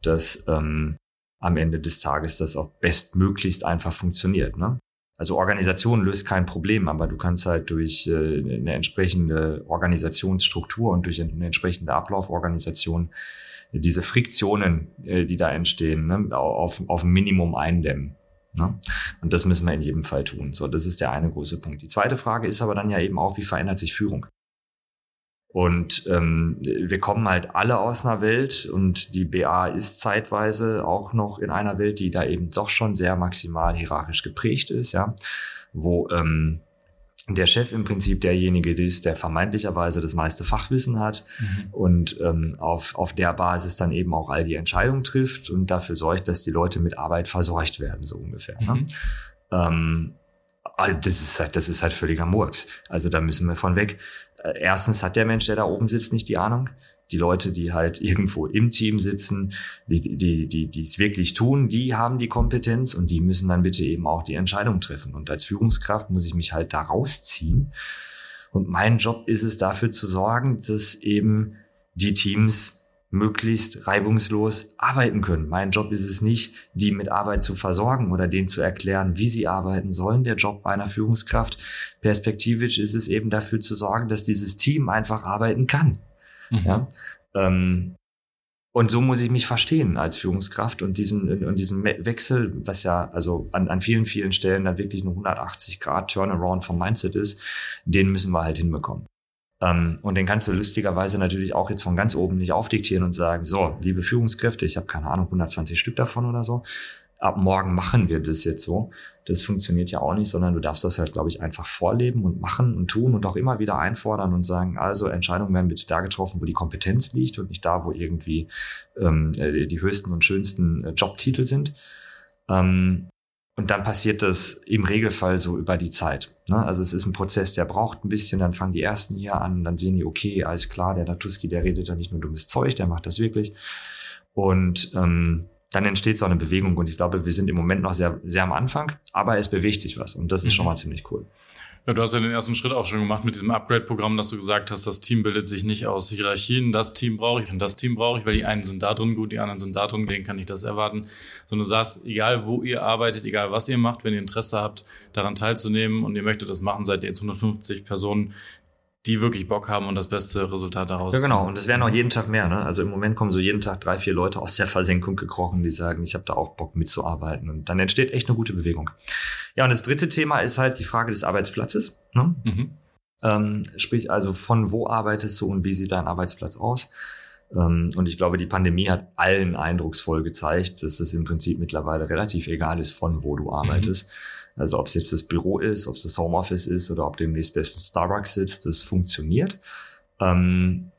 dass ähm, am Ende des Tages das auch bestmöglichst einfach funktioniert. Ne? Also Organisation löst kein Problem, aber du kannst halt durch äh, eine entsprechende Organisationsstruktur und durch eine entsprechende Ablauforganisation diese Friktionen, äh, die da entstehen, ne, auf, auf ein Minimum eindämmen. Ne? Und das müssen wir in jedem Fall tun. So, das ist der eine große Punkt. Die zweite Frage ist aber dann ja eben auch, wie verändert sich Führung? Und ähm, wir kommen halt alle aus einer Welt und die BA ist zeitweise auch noch in einer Welt, die da eben doch schon sehr maximal hierarchisch geprägt ist, ja, wo ähm, der Chef im Prinzip derjenige ist, der vermeintlicherweise das meiste Fachwissen hat mhm. und ähm, auf, auf der Basis dann eben auch all die Entscheidungen trifft und dafür sorgt, dass die Leute mit Arbeit versorgt werden, so ungefähr. Ne? Mhm. Ne? Ähm, das ist halt, das ist halt völliger Murks. Also da müssen wir von weg. Äh, erstens hat der Mensch, der da oben sitzt, nicht die Ahnung die Leute, die halt irgendwo im Team sitzen, die, die, die, die es wirklich tun, die haben die Kompetenz und die müssen dann bitte eben auch die Entscheidung treffen. Und als Führungskraft muss ich mich halt da rausziehen. Und mein Job ist es dafür zu sorgen, dass eben die Teams möglichst reibungslos arbeiten können. Mein Job ist es nicht, die mit Arbeit zu versorgen oder denen zu erklären, wie sie arbeiten sollen. Der Job einer Führungskraft perspektivisch ist es eben dafür zu sorgen, dass dieses Team einfach arbeiten kann. Mhm. Ja? Ähm, und so muss ich mich verstehen als Führungskraft und diesen, und diesen Wechsel, was ja also an, an vielen, vielen Stellen dann wirklich eine 180 Grad Turnaround vom Mindset ist, den müssen wir halt hinbekommen. Ähm, und den kannst du lustigerweise natürlich auch jetzt von ganz oben nicht aufdiktieren und sagen, so, liebe Führungskräfte, ich habe keine Ahnung, 120 Stück davon oder so, ab morgen machen wir das jetzt so. Das funktioniert ja auch nicht, sondern du darfst das halt, glaube ich, einfach vorleben und machen und tun und auch immer wieder einfordern und sagen, also Entscheidungen werden bitte da getroffen, wo die Kompetenz liegt und nicht da, wo irgendwie ähm, äh, die höchsten und schönsten äh, Jobtitel sind. Ähm, und dann passiert das im Regelfall so über die Zeit. Ne? Also es ist ein Prozess, der braucht ein bisschen, dann fangen die ersten hier an, dann sehen die, okay, alles klar, der Natuski, der redet ja nicht nur dummes Zeug, der macht das wirklich. Und ähm, dann entsteht so eine Bewegung. Und ich glaube, wir sind im Moment noch sehr, sehr am Anfang, aber es bewegt sich was. Und das ist mhm. schon mal ziemlich cool. Ja, du hast ja den ersten Schritt auch schon gemacht mit diesem Upgrade-Programm, dass du gesagt hast, das Team bildet sich nicht aus Hierarchien, das Team brauche ich und das Team brauche ich, weil die einen sind da drin gut, die anderen sind da drin, denen kann ich das erwarten. Sondern du sagst, egal wo ihr arbeitet, egal was ihr macht, wenn ihr Interesse habt, daran teilzunehmen und ihr möchtet das machen, seid ihr jetzt 150 Personen, die wirklich Bock haben und das beste Resultat daraus. Ja, genau. Und es werden auch jeden Tag mehr. Ne? Also im Moment kommen so jeden Tag drei, vier Leute aus der Versenkung gekrochen, die sagen, ich habe da auch Bock mitzuarbeiten. Und dann entsteht echt eine gute Bewegung. Ja, und das dritte Thema ist halt die Frage des Arbeitsplatzes. Ne? Mhm. Ähm, sprich also, von wo arbeitest du und wie sieht dein Arbeitsplatz aus? Ähm, und ich glaube, die Pandemie hat allen eindrucksvoll gezeigt, dass es im Prinzip mittlerweile relativ egal ist, von wo du arbeitest. Mhm also ob es jetzt das Büro ist, ob es das Homeoffice ist oder ob du im nächstbesten Starbucks sitzt, das funktioniert. Ähm,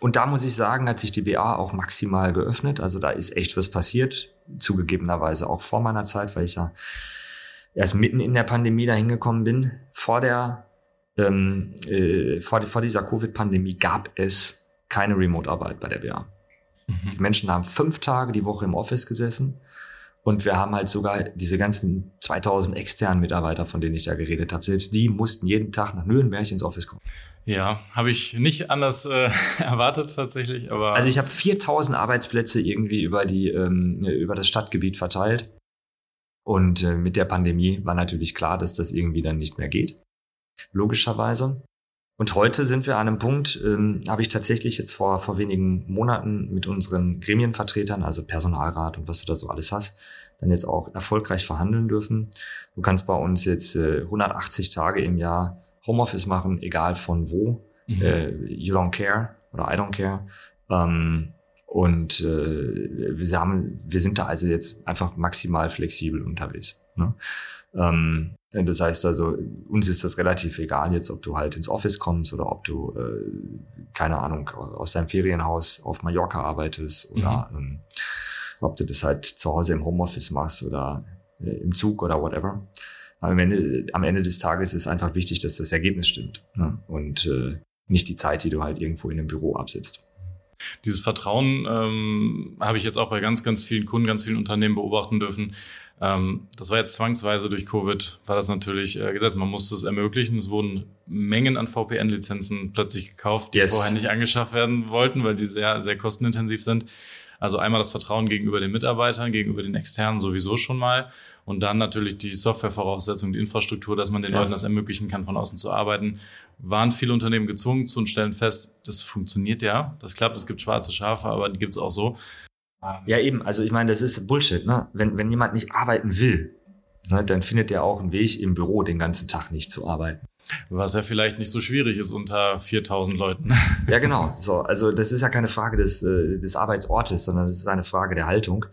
und da muss ich sagen, hat sich die BA auch maximal geöffnet. Also da ist echt was passiert. Zugegebenerweise auch vor meiner Zeit, weil ich ja erst mitten in der Pandemie dahin gekommen bin. Vor der, ähm, äh, vor, vor dieser Covid-Pandemie gab es keine Remote-Arbeit bei der BA. Mhm. Die Menschen haben fünf Tage die Woche im Office gesessen und wir haben halt sogar diese ganzen 2000 externen Mitarbeiter, von denen ich da geredet habe. Selbst die mussten jeden Tag nach Nürnberg ins Office kommen. Ja, habe ich nicht anders äh, erwartet tatsächlich. Aber also ich habe 4000 Arbeitsplätze irgendwie über die ähm, über das Stadtgebiet verteilt. Und äh, mit der Pandemie war natürlich klar, dass das irgendwie dann nicht mehr geht. Logischerweise. Und heute sind wir an einem Punkt, ähm, habe ich tatsächlich jetzt vor, vor wenigen Monaten mit unseren Gremienvertretern, also Personalrat und was du da so alles hast, dann jetzt auch erfolgreich verhandeln dürfen. Du kannst bei uns jetzt äh, 180 Tage im Jahr Homeoffice machen, egal von wo. Mhm. Äh, you don't care oder I don't care. Ähm, Und äh, wir, haben, wir sind da also jetzt einfach maximal flexibel unterwegs. Ne? Ähm, das heißt also, uns ist das relativ egal jetzt, ob du halt ins Office kommst oder ob du, äh, keine Ahnung, aus deinem Ferienhaus auf Mallorca arbeitest oder mhm. ähm, ob du das halt zu Hause im Homeoffice machst oder äh, im Zug oder whatever. Aber am Ende, am Ende des Tages ist einfach wichtig, dass das Ergebnis stimmt ne? und äh, nicht die Zeit, die du halt irgendwo in einem Büro absitzt. Dieses Vertrauen ähm, habe ich jetzt auch bei ganz, ganz vielen Kunden, ganz vielen Unternehmen beobachten dürfen. Ähm, das war jetzt zwangsweise durch Covid, war das natürlich äh, gesetzt. Man musste es ermöglichen. Es wurden Mengen an VPN-Lizenzen plötzlich gekauft, die yes. vorher nicht angeschafft werden wollten, weil sie sehr, sehr kostenintensiv sind. Also einmal das Vertrauen gegenüber den Mitarbeitern, gegenüber den Externen sowieso schon mal. Und dann natürlich die Softwarevoraussetzung, die Infrastruktur, dass man den ja. Leuten das ermöglichen kann, von außen zu arbeiten. Waren viele Unternehmen gezwungen zu und stellen fest, das funktioniert ja. Das klappt, es gibt schwarze Schafe, aber die gibt es auch so. Ja, eben. Also ich meine, das ist Bullshit. Ne? Wenn, wenn jemand nicht arbeiten will, ne, dann findet er auch einen Weg im Büro den ganzen Tag nicht zu arbeiten. Was ja vielleicht nicht so schwierig ist unter 4000 Leuten. Ja, genau. So, also das ist ja keine Frage des, äh, des Arbeitsortes, sondern das ist eine Frage der Haltung.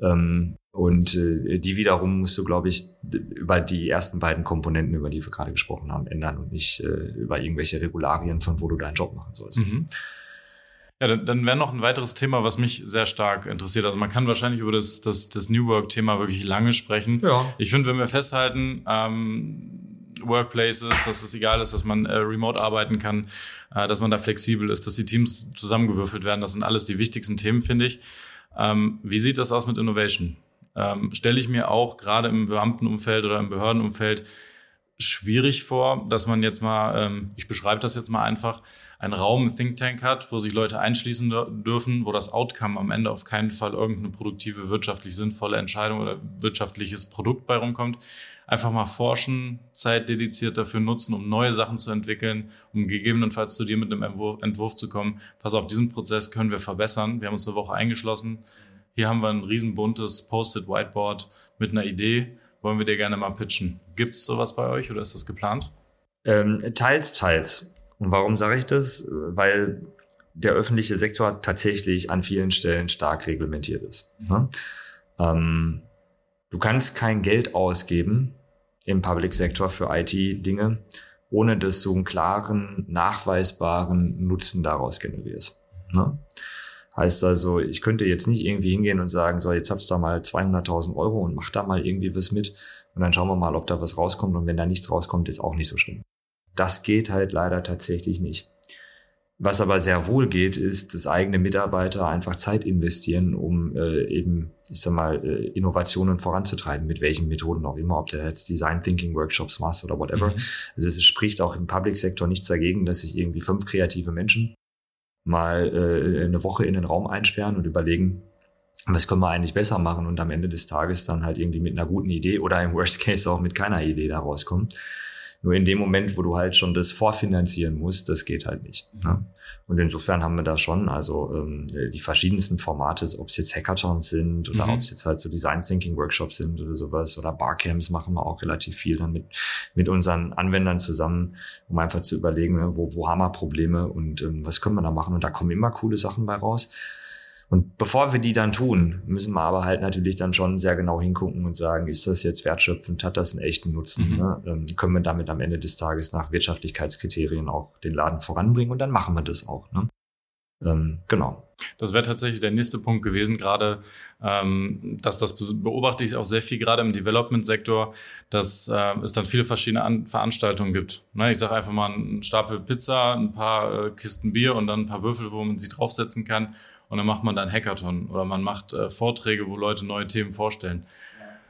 Ähm, und äh, die wiederum musst du, glaube ich, über die ersten beiden Komponenten, über die wir gerade gesprochen haben, ändern und nicht äh, über irgendwelche Regularien, von wo du deinen Job machen sollst. Mhm. Ja, dann, dann wäre noch ein weiteres Thema, was mich sehr stark interessiert. Also man kann wahrscheinlich über das, das, das New Work-Thema wirklich lange sprechen. Ja. Ich finde, wenn wir festhalten, ähm, Workplaces, dass es egal ist, dass man äh, remote arbeiten kann, äh, dass man da flexibel ist, dass die Teams zusammengewürfelt werden. Das sind alles die wichtigsten Themen, finde ich. Ähm, wie sieht das aus mit Innovation? Ähm, Stelle ich mir auch gerade im Beamtenumfeld oder im Behördenumfeld schwierig vor, dass man jetzt mal, ähm, ich beschreibe das jetzt mal einfach, einen Raum im Think Tank hat, wo sich Leute einschließen dürfen, wo das Outcome am Ende auf keinen Fall irgendeine produktive, wirtschaftlich sinnvolle Entscheidung oder wirtschaftliches Produkt bei rumkommt, einfach mal forschen, Zeit dediziert dafür nutzen, um neue Sachen zu entwickeln, um gegebenenfalls zu dir mit einem Entwurf, Entwurf zu kommen. Pass auf, diesen Prozess können wir verbessern. Wir haben uns eine Woche eingeschlossen. Hier haben wir ein riesenbuntes Post-it Whiteboard mit einer Idee. Wollen wir dir gerne mal pitchen. Gibt es sowas bei euch oder ist das geplant? Ähm, teils, teils. Und warum sage ich das? Weil der öffentliche Sektor tatsächlich an vielen Stellen stark reglementiert ist. Ne? Ähm, Du kannst kein Geld ausgeben im Public Sector für IT-Dinge, ohne dass du einen klaren, nachweisbaren Nutzen daraus generierst. Ne? Heißt also, ich könnte jetzt nicht irgendwie hingehen und sagen, so, jetzt hab's da mal 200.000 Euro und mach da mal irgendwie was mit und dann schauen wir mal, ob da was rauskommt und wenn da nichts rauskommt, ist auch nicht so schlimm. Das geht halt leider tatsächlich nicht. Was aber sehr wohl geht, ist, dass eigene Mitarbeiter einfach Zeit investieren, um äh, eben, ich sag mal, äh, Innovationen voranzutreiben, mit welchen Methoden auch immer, ob der jetzt Design Thinking Workshops machst oder whatever. Mhm. Also es spricht auch im Public Sektor nichts dagegen, dass sich irgendwie fünf kreative Menschen mal äh, eine Woche in den Raum einsperren und überlegen, was können wir eigentlich besser machen und am Ende des Tages dann halt irgendwie mit einer guten Idee oder im Worst Case auch mit keiner Idee da rauskommen. Nur in dem Moment, wo du halt schon das vorfinanzieren musst, das geht halt nicht. Ne? Und insofern haben wir da schon also ähm, die verschiedensten Formate, ob es jetzt Hackathons sind oder mhm. ob es jetzt halt so Design Thinking Workshops sind oder sowas oder Barcamps machen wir auch relativ viel dann mit, mit unseren Anwendern zusammen, um einfach zu überlegen, ne, wo, wo haben wir Probleme und ähm, was können wir da machen. Und da kommen immer coole Sachen bei raus. Und bevor wir die dann tun, müssen wir aber halt natürlich dann schon sehr genau hingucken und sagen, ist das jetzt wertschöpfend, hat das einen echten Nutzen? Mhm. Ne? Ähm, können wir damit am Ende des Tages nach Wirtschaftlichkeitskriterien auch den Laden voranbringen und dann machen wir das auch. Ne? Ähm, genau. Das wäre tatsächlich der nächste Punkt gewesen, gerade, ähm, dass das beobachte ich auch sehr viel gerade im Development-Sektor, dass äh, es dann viele verschiedene An Veranstaltungen gibt. Ne? Ich sage einfach mal einen Stapel Pizza, ein paar äh, Kisten Bier und dann ein paar Würfel, wo man sich draufsetzen kann und dann macht man dann Hackathon oder man macht äh, Vorträge, wo Leute neue Themen vorstellen.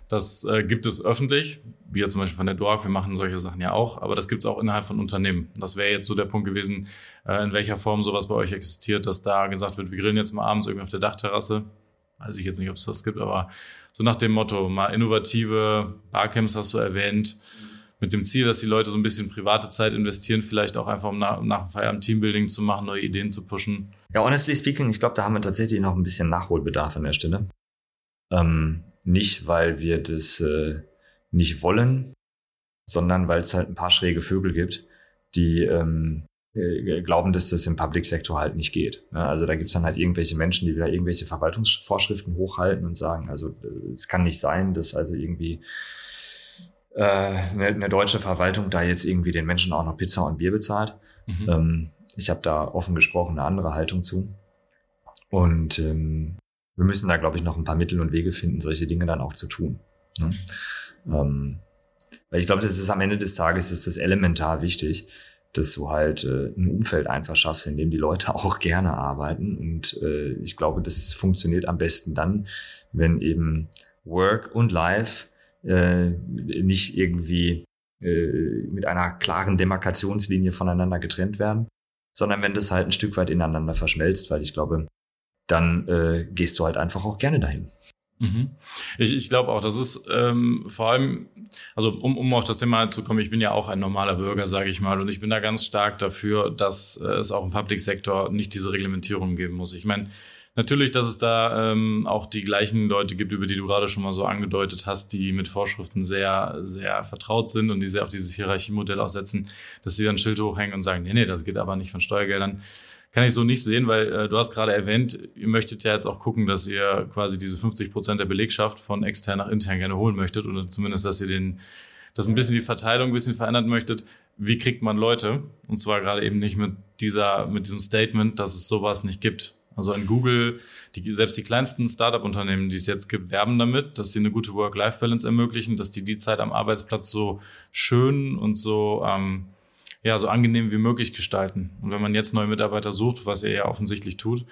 Das äh, gibt es öffentlich, jetzt zum Beispiel von der DOAG, wir machen solche Sachen ja auch, aber das gibt es auch innerhalb von Unternehmen. Das wäre jetzt so der Punkt gewesen, äh, in welcher Form sowas bei euch existiert, dass da gesagt wird, wir grillen jetzt mal abends irgendwie auf der Dachterrasse. Weiß ich jetzt nicht, ob es das gibt, aber so nach dem Motto, mal innovative Barcamps hast du erwähnt, mit dem Ziel, dass die Leute so ein bisschen private Zeit investieren, vielleicht auch einfach um nach, nach Feierabend Teambuilding zu machen, neue Ideen zu pushen. Ja, honestly speaking, ich glaube, da haben wir tatsächlich noch ein bisschen Nachholbedarf an der Stelle. Ähm, nicht, weil wir das äh, nicht wollen, sondern weil es halt ein paar schräge Vögel gibt, die ähm, äh, glauben, dass das im Public-Sektor halt nicht geht. Ne? Also da gibt's dann halt irgendwelche Menschen, die wieder irgendwelche Verwaltungsvorschriften hochhalten und sagen, also es kann nicht sein, dass also irgendwie äh, eine, eine deutsche Verwaltung da jetzt irgendwie den Menschen auch noch Pizza und Bier bezahlt. Mhm. Ähm, ich habe da offen gesprochen eine andere Haltung zu. Und ähm, wir müssen da, glaube ich, noch ein paar Mittel und Wege finden, solche Dinge dann auch zu tun. Ne? Ähm, weil ich glaube, das ist am Ende des Tages ist das elementar wichtig, dass du halt äh, ein Umfeld einfach schaffst, in dem die Leute auch gerne arbeiten. Und äh, ich glaube, das funktioniert am besten dann, wenn eben Work und Life äh, nicht irgendwie äh, mit einer klaren Demarkationslinie voneinander getrennt werden, sondern wenn das halt ein Stück weit ineinander verschmelzt, weil ich glaube, dann äh, gehst du halt einfach auch gerne dahin. Mhm. Ich, ich glaube auch, das ist ähm, vor allem, also um, um auf das Thema zu kommen, ich bin ja auch ein normaler Bürger, sage ich mal, und ich bin da ganz stark dafür, dass äh, es auch im Public-Sektor nicht diese Reglementierung geben muss. Ich meine, natürlich, dass es da ähm, auch die gleichen Leute gibt, über die du gerade schon mal so angedeutet hast, die mit Vorschriften sehr, sehr vertraut sind und die sehr auf dieses Hierarchiemodell aussetzen, dass sie dann Schild hochhängen und sagen, nee, nee, das geht aber nicht von Steuergeldern kann ich so nicht sehen, weil äh, du hast gerade erwähnt, ihr möchtet ja jetzt auch gucken, dass ihr quasi diese 50 Prozent der Belegschaft von extern nach intern gerne holen möchtet oder zumindest, dass ihr den, dass ein bisschen die Verteilung ein bisschen verändern möchtet. Wie kriegt man Leute? Und zwar gerade eben nicht mit dieser, mit diesem Statement, dass es sowas nicht gibt. Also in Google, die, selbst die kleinsten Startup-Unternehmen, die es jetzt gibt, werben damit, dass sie eine gute Work-Life-Balance ermöglichen, dass die die Zeit am Arbeitsplatz so schön und so ähm, ja, so angenehm wie möglich gestalten. Und wenn man jetzt neue Mitarbeiter sucht, was er ja offensichtlich tut,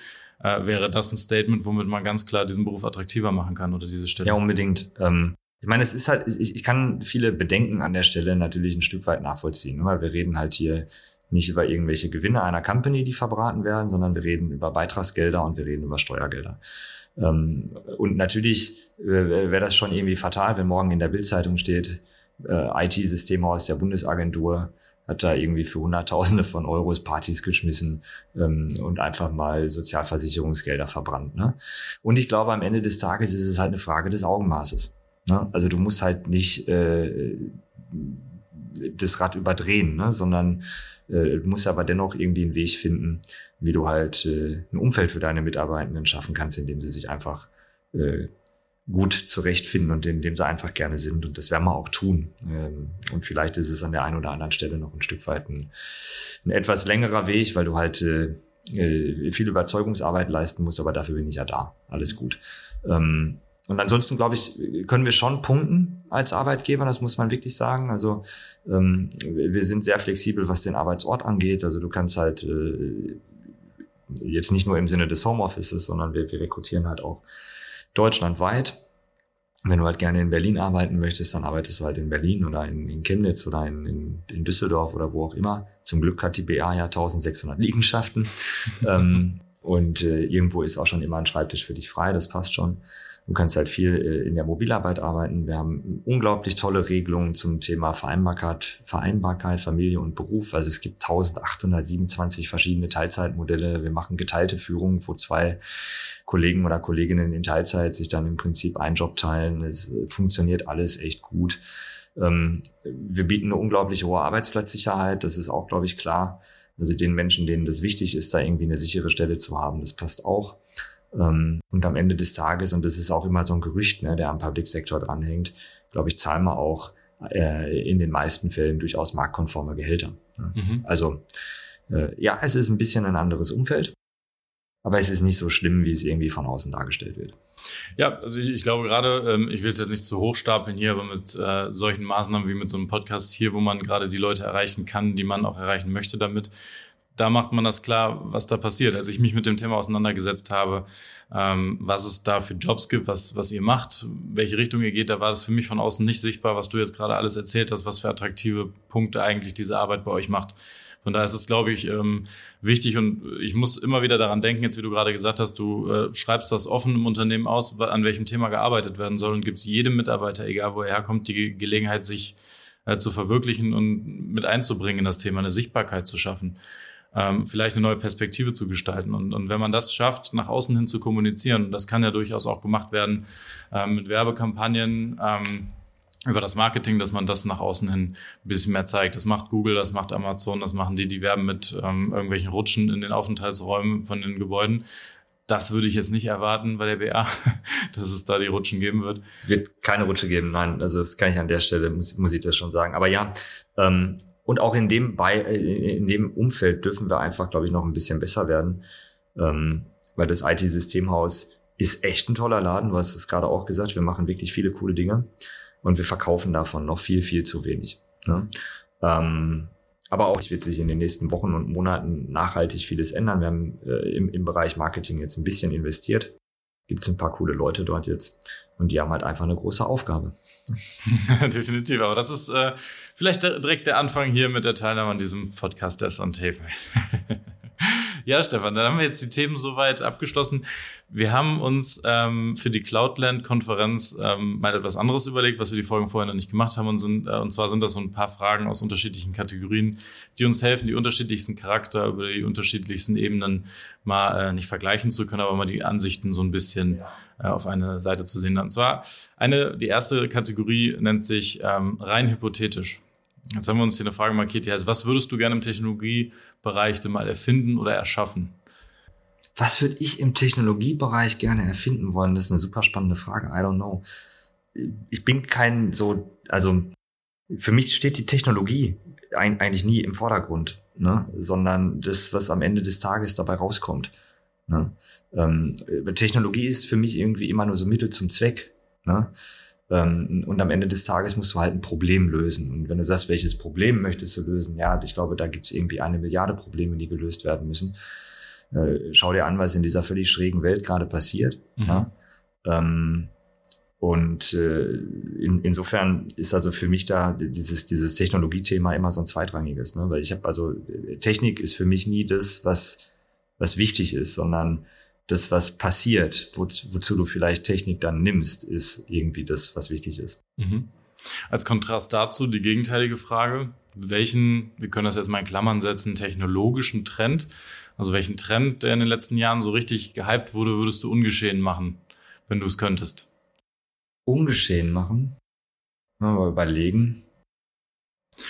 äh, wäre das ein Statement, womit man ganz klar diesen Beruf attraktiver machen kann oder diese Stelle. Ja, unbedingt. Ähm, ich meine, es ist halt, ich, ich kann viele Bedenken an der Stelle natürlich ein Stück weit nachvollziehen, ne? weil wir reden halt hier nicht über irgendwelche Gewinne einer Company, die verbraten werden, sondern wir reden über Beitragsgelder und wir reden über Steuergelder. Ähm, und natürlich äh, wäre das schon irgendwie fatal, wenn morgen in der Bildzeitung steht, äh, IT-Systeme aus der Bundesagentur hat da irgendwie für Hunderttausende von Euros Partys geschmissen ähm, und einfach mal Sozialversicherungsgelder verbrannt. Ne? Und ich glaube, am Ende des Tages ist es halt eine Frage des Augenmaßes. Ne? Also du musst halt nicht äh, das Rad überdrehen, ne? sondern äh, du musst aber dennoch irgendwie einen Weg finden, wie du halt äh, ein Umfeld für deine Mitarbeitenden schaffen kannst, in dem sie sich einfach äh, gut zurechtfinden und in dem sie einfach gerne sind. Und das werden wir auch tun. Ähm, und vielleicht ist es an der einen oder anderen Stelle noch ein Stück weit ein, ein etwas längerer Weg, weil du halt viel Überzeugungsarbeit leisten musst, aber dafür bin ich ja da. Alles gut. Ähm, und ansonsten, glaube ich, können wir schon punkten als Arbeitgeber, das muss man wirklich sagen. Also ähm, wir sind sehr flexibel, was den Arbeitsort angeht. Also du kannst halt äh, jetzt nicht nur im Sinne des Homeoffices, sondern wir, wir rekrutieren halt auch deutschlandweit. Wenn du halt gerne in Berlin arbeiten möchtest, dann arbeitest du halt in Berlin oder in, in Chemnitz oder in, in, in, Düsseldorf oder wo auch immer. Zum Glück hat die BA ja 1600 Liegenschaften. ähm, und äh, irgendwo ist auch schon immer ein Schreibtisch für dich frei, das passt schon. Du kannst halt viel äh, in der Mobilarbeit arbeiten. Wir haben unglaublich tolle Regelungen zum Thema Vereinbarkeit, Vereinbarkeit, Familie und Beruf. Also es gibt 1827 verschiedene Teilzeitmodelle. Wir machen geteilte Führungen, wo zwei Kollegen oder Kolleginnen in Teilzeit sich dann im Prinzip einen Job teilen. Es funktioniert alles echt gut. Ähm, wir bieten eine unglaublich hohe Arbeitsplatzsicherheit. Das ist auch, glaube ich, klar. Also den Menschen, denen das wichtig ist, da irgendwie eine sichere Stelle zu haben, das passt auch. Ähm, und am Ende des Tages, und das ist auch immer so ein Gerücht, ne, der am Public-Sektor dranhängt, glaube ich, zahlen wir auch äh, in den meisten Fällen durchaus marktkonforme Gehälter. Ne? Mhm. Also äh, ja, es ist ein bisschen ein anderes Umfeld, aber es ist nicht so schlimm, wie es irgendwie von außen dargestellt wird. Ja, also ich, ich glaube gerade, ähm, ich will es jetzt nicht zu hoch stapeln hier, aber mit äh, solchen Maßnahmen wie mit so einem Podcast hier, wo man gerade die Leute erreichen kann, die man auch erreichen möchte damit, da macht man das klar, was da passiert. Als ich mich mit dem Thema auseinandergesetzt habe, ähm, was es da für Jobs gibt, was, was ihr macht, welche Richtung ihr geht, da war das für mich von außen nicht sichtbar, was du jetzt gerade alles erzählt hast, was für attraktive Punkte eigentlich diese Arbeit bei euch macht. Von daher ist es, glaube ich, ähm, wichtig und ich muss immer wieder daran denken, jetzt wie du gerade gesagt hast, du äh, schreibst das offen im Unternehmen aus, an welchem Thema gearbeitet werden soll und gibst jedem Mitarbeiter, egal wo er herkommt, die Gelegenheit, sich äh, zu verwirklichen und mit einzubringen in das Thema, eine Sichtbarkeit zu schaffen ähm, vielleicht eine neue Perspektive zu gestalten. Und, und wenn man das schafft, nach außen hin zu kommunizieren, das kann ja durchaus auch gemacht werden ähm, mit Werbekampagnen, ähm, über das Marketing, dass man das nach außen hin ein bisschen mehr zeigt. Das macht Google, das macht Amazon, das machen die, die werben mit ähm, irgendwelchen Rutschen in den Aufenthaltsräumen von den Gebäuden. Das würde ich jetzt nicht erwarten bei der BA, dass es da die Rutschen geben wird. Es wird keine Rutsche geben, nein. Also das kann ich an der Stelle, muss, muss ich das schon sagen. Aber ja, ähm, und auch in dem, bei, äh, in dem Umfeld dürfen wir einfach, glaube ich, noch ein bisschen besser werden. Ähm, weil das IT-Systemhaus ist echt ein toller Laden. Du hast es gerade auch gesagt. Wir machen wirklich viele coole Dinge und wir verkaufen davon noch viel, viel zu wenig. Ne? Ähm, aber auch wird sich in den nächsten Wochen und Monaten nachhaltig vieles ändern. Wir haben äh, im, im Bereich Marketing jetzt ein bisschen investiert. Gibt es ein paar coole Leute dort jetzt und die haben halt einfach eine große Aufgabe. Definitiv, aber das ist äh, vielleicht direkt der Anfang hier mit der Teilnahme an diesem Podcast der on Tape. Ja, Stefan, dann haben wir jetzt die Themen soweit abgeschlossen. Wir haben uns ähm, für die Cloudland-Konferenz ähm, mal etwas anderes überlegt, was wir die Folgen vorher noch nicht gemacht haben. Und, sind, äh, und zwar sind das so ein paar Fragen aus unterschiedlichen Kategorien, die uns helfen, die unterschiedlichsten Charakter über die unterschiedlichsten Ebenen mal äh, nicht vergleichen zu können, aber mal die Ansichten so ein bisschen äh, auf eine Seite zu sehen. Und zwar eine, die erste Kategorie nennt sich ähm, rein hypothetisch. Jetzt haben wir uns hier eine Frage markiert, die heißt, was würdest du gerne im Technologiebereich denn mal erfinden oder erschaffen? Was würde ich im Technologiebereich gerne erfinden wollen? Das ist eine super spannende Frage. I don't know. Ich bin kein so, also für mich steht die Technologie eigentlich nie im Vordergrund, ne? sondern das, was am Ende des Tages dabei rauskommt. Ne? Ähm, Technologie ist für mich irgendwie immer nur so Mittel zum Zweck. Ne? Ähm, und am Ende des Tages musst du halt ein Problem lösen. Und wenn du sagst, welches Problem möchtest du lösen, ja, ich glaube, da gibt es irgendwie eine Milliarde Probleme, die gelöst werden müssen. Äh, schau dir an, was in dieser völlig schrägen Welt gerade passiert. Mhm. Ja? Ähm, und äh, in, insofern ist also für mich da dieses, dieses Technologiethema immer so ein zweitrangiges. Ne? Weil ich habe also, Technik ist für mich nie das, was, was wichtig ist, sondern das, was passiert, wo, wozu du vielleicht Technik dann nimmst, ist irgendwie das, was wichtig ist. Mhm. Als Kontrast dazu die gegenteilige Frage, welchen, wir können das jetzt mal in Klammern setzen, technologischen Trend, also welchen Trend, der in den letzten Jahren so richtig gehypt wurde, würdest du ungeschehen machen, wenn du es könntest? Ungeschehen machen? Mal überlegen.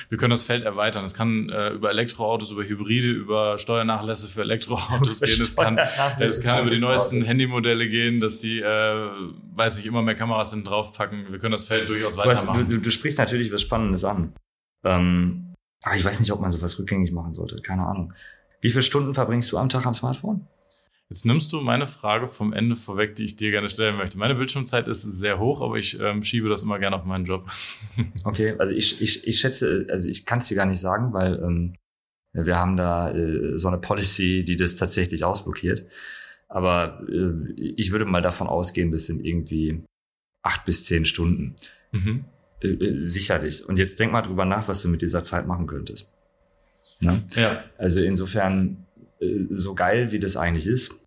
Wir können das Feld erweitern. Es kann äh, über Elektroautos, über Hybride, über Steuernachlässe für Elektroautos gehen. Es kann, es kann über die neuesten Handymodelle gehen, dass die, äh, weiß nicht, immer mehr Kameras hinten draufpacken. Wir können das Feld durchaus weitermachen. Du, du, du sprichst natürlich was Spannendes an. Ähm, aber ich weiß nicht, ob man sowas rückgängig machen sollte. Keine Ahnung. Wie viele Stunden verbringst du am Tag am Smartphone? Jetzt nimmst du meine Frage vom Ende vorweg, die ich dir gerne stellen möchte. Meine Bildschirmzeit ist sehr hoch, aber ich ähm, schiebe das immer gerne auf meinen Job. okay, also ich, ich, ich schätze, also ich kann es dir gar nicht sagen, weil ähm, wir haben da äh, so eine Policy, die das tatsächlich ausblockiert. Aber äh, ich würde mal davon ausgehen, das sind irgendwie acht bis zehn Stunden. Mhm. Äh, äh sicherlich. Und jetzt denk mal drüber nach, was du mit dieser Zeit machen könntest. Ne? Ja. Also insofern, äh, so geil wie das eigentlich ist,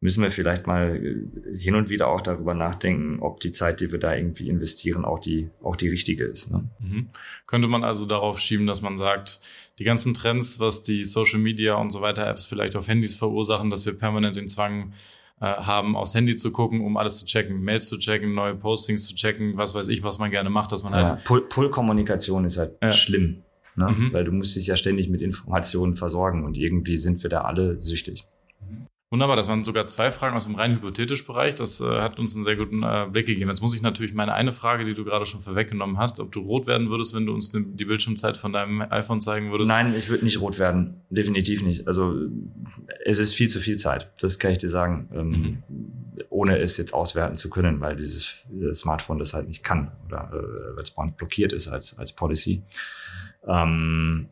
müssen wir vielleicht mal äh, hin und wieder auch darüber nachdenken, ob die Zeit, die wir da irgendwie investieren, auch die, auch die richtige ist. Ne? Mhm. Könnte man also darauf schieben, dass man sagt, die ganzen Trends, was die Social Media und so weiter Apps vielleicht auf Handys verursachen, dass wir permanent den Zwang äh, haben, aufs Handy zu gucken, um alles zu checken, Mails zu checken, neue Postings zu checken, was weiß ich, was man gerne macht, dass man halt. Pull-Kommunikation ist halt ja. schlimm. Ne? Mhm. Weil du musst dich ja ständig mit Informationen versorgen und irgendwie sind wir da alle süchtig. Wunderbar, das waren sogar zwei Fragen aus dem rein hypothetischen Bereich. Das äh, hat uns einen sehr guten äh, Blick gegeben. Jetzt muss ich natürlich meine eine Frage, die du gerade schon vorweggenommen hast, ob du rot werden würdest, wenn du uns die Bildschirmzeit von deinem iPhone zeigen würdest. Nein, ich würde nicht rot werden. Definitiv nicht. Also es ist viel zu viel Zeit. Das kann ich dir sagen, ähm, mhm. ohne es jetzt auswerten zu können, weil dieses Smartphone das halt nicht kann oder äh, weil es blockiert ist als, als Policy. Ähm,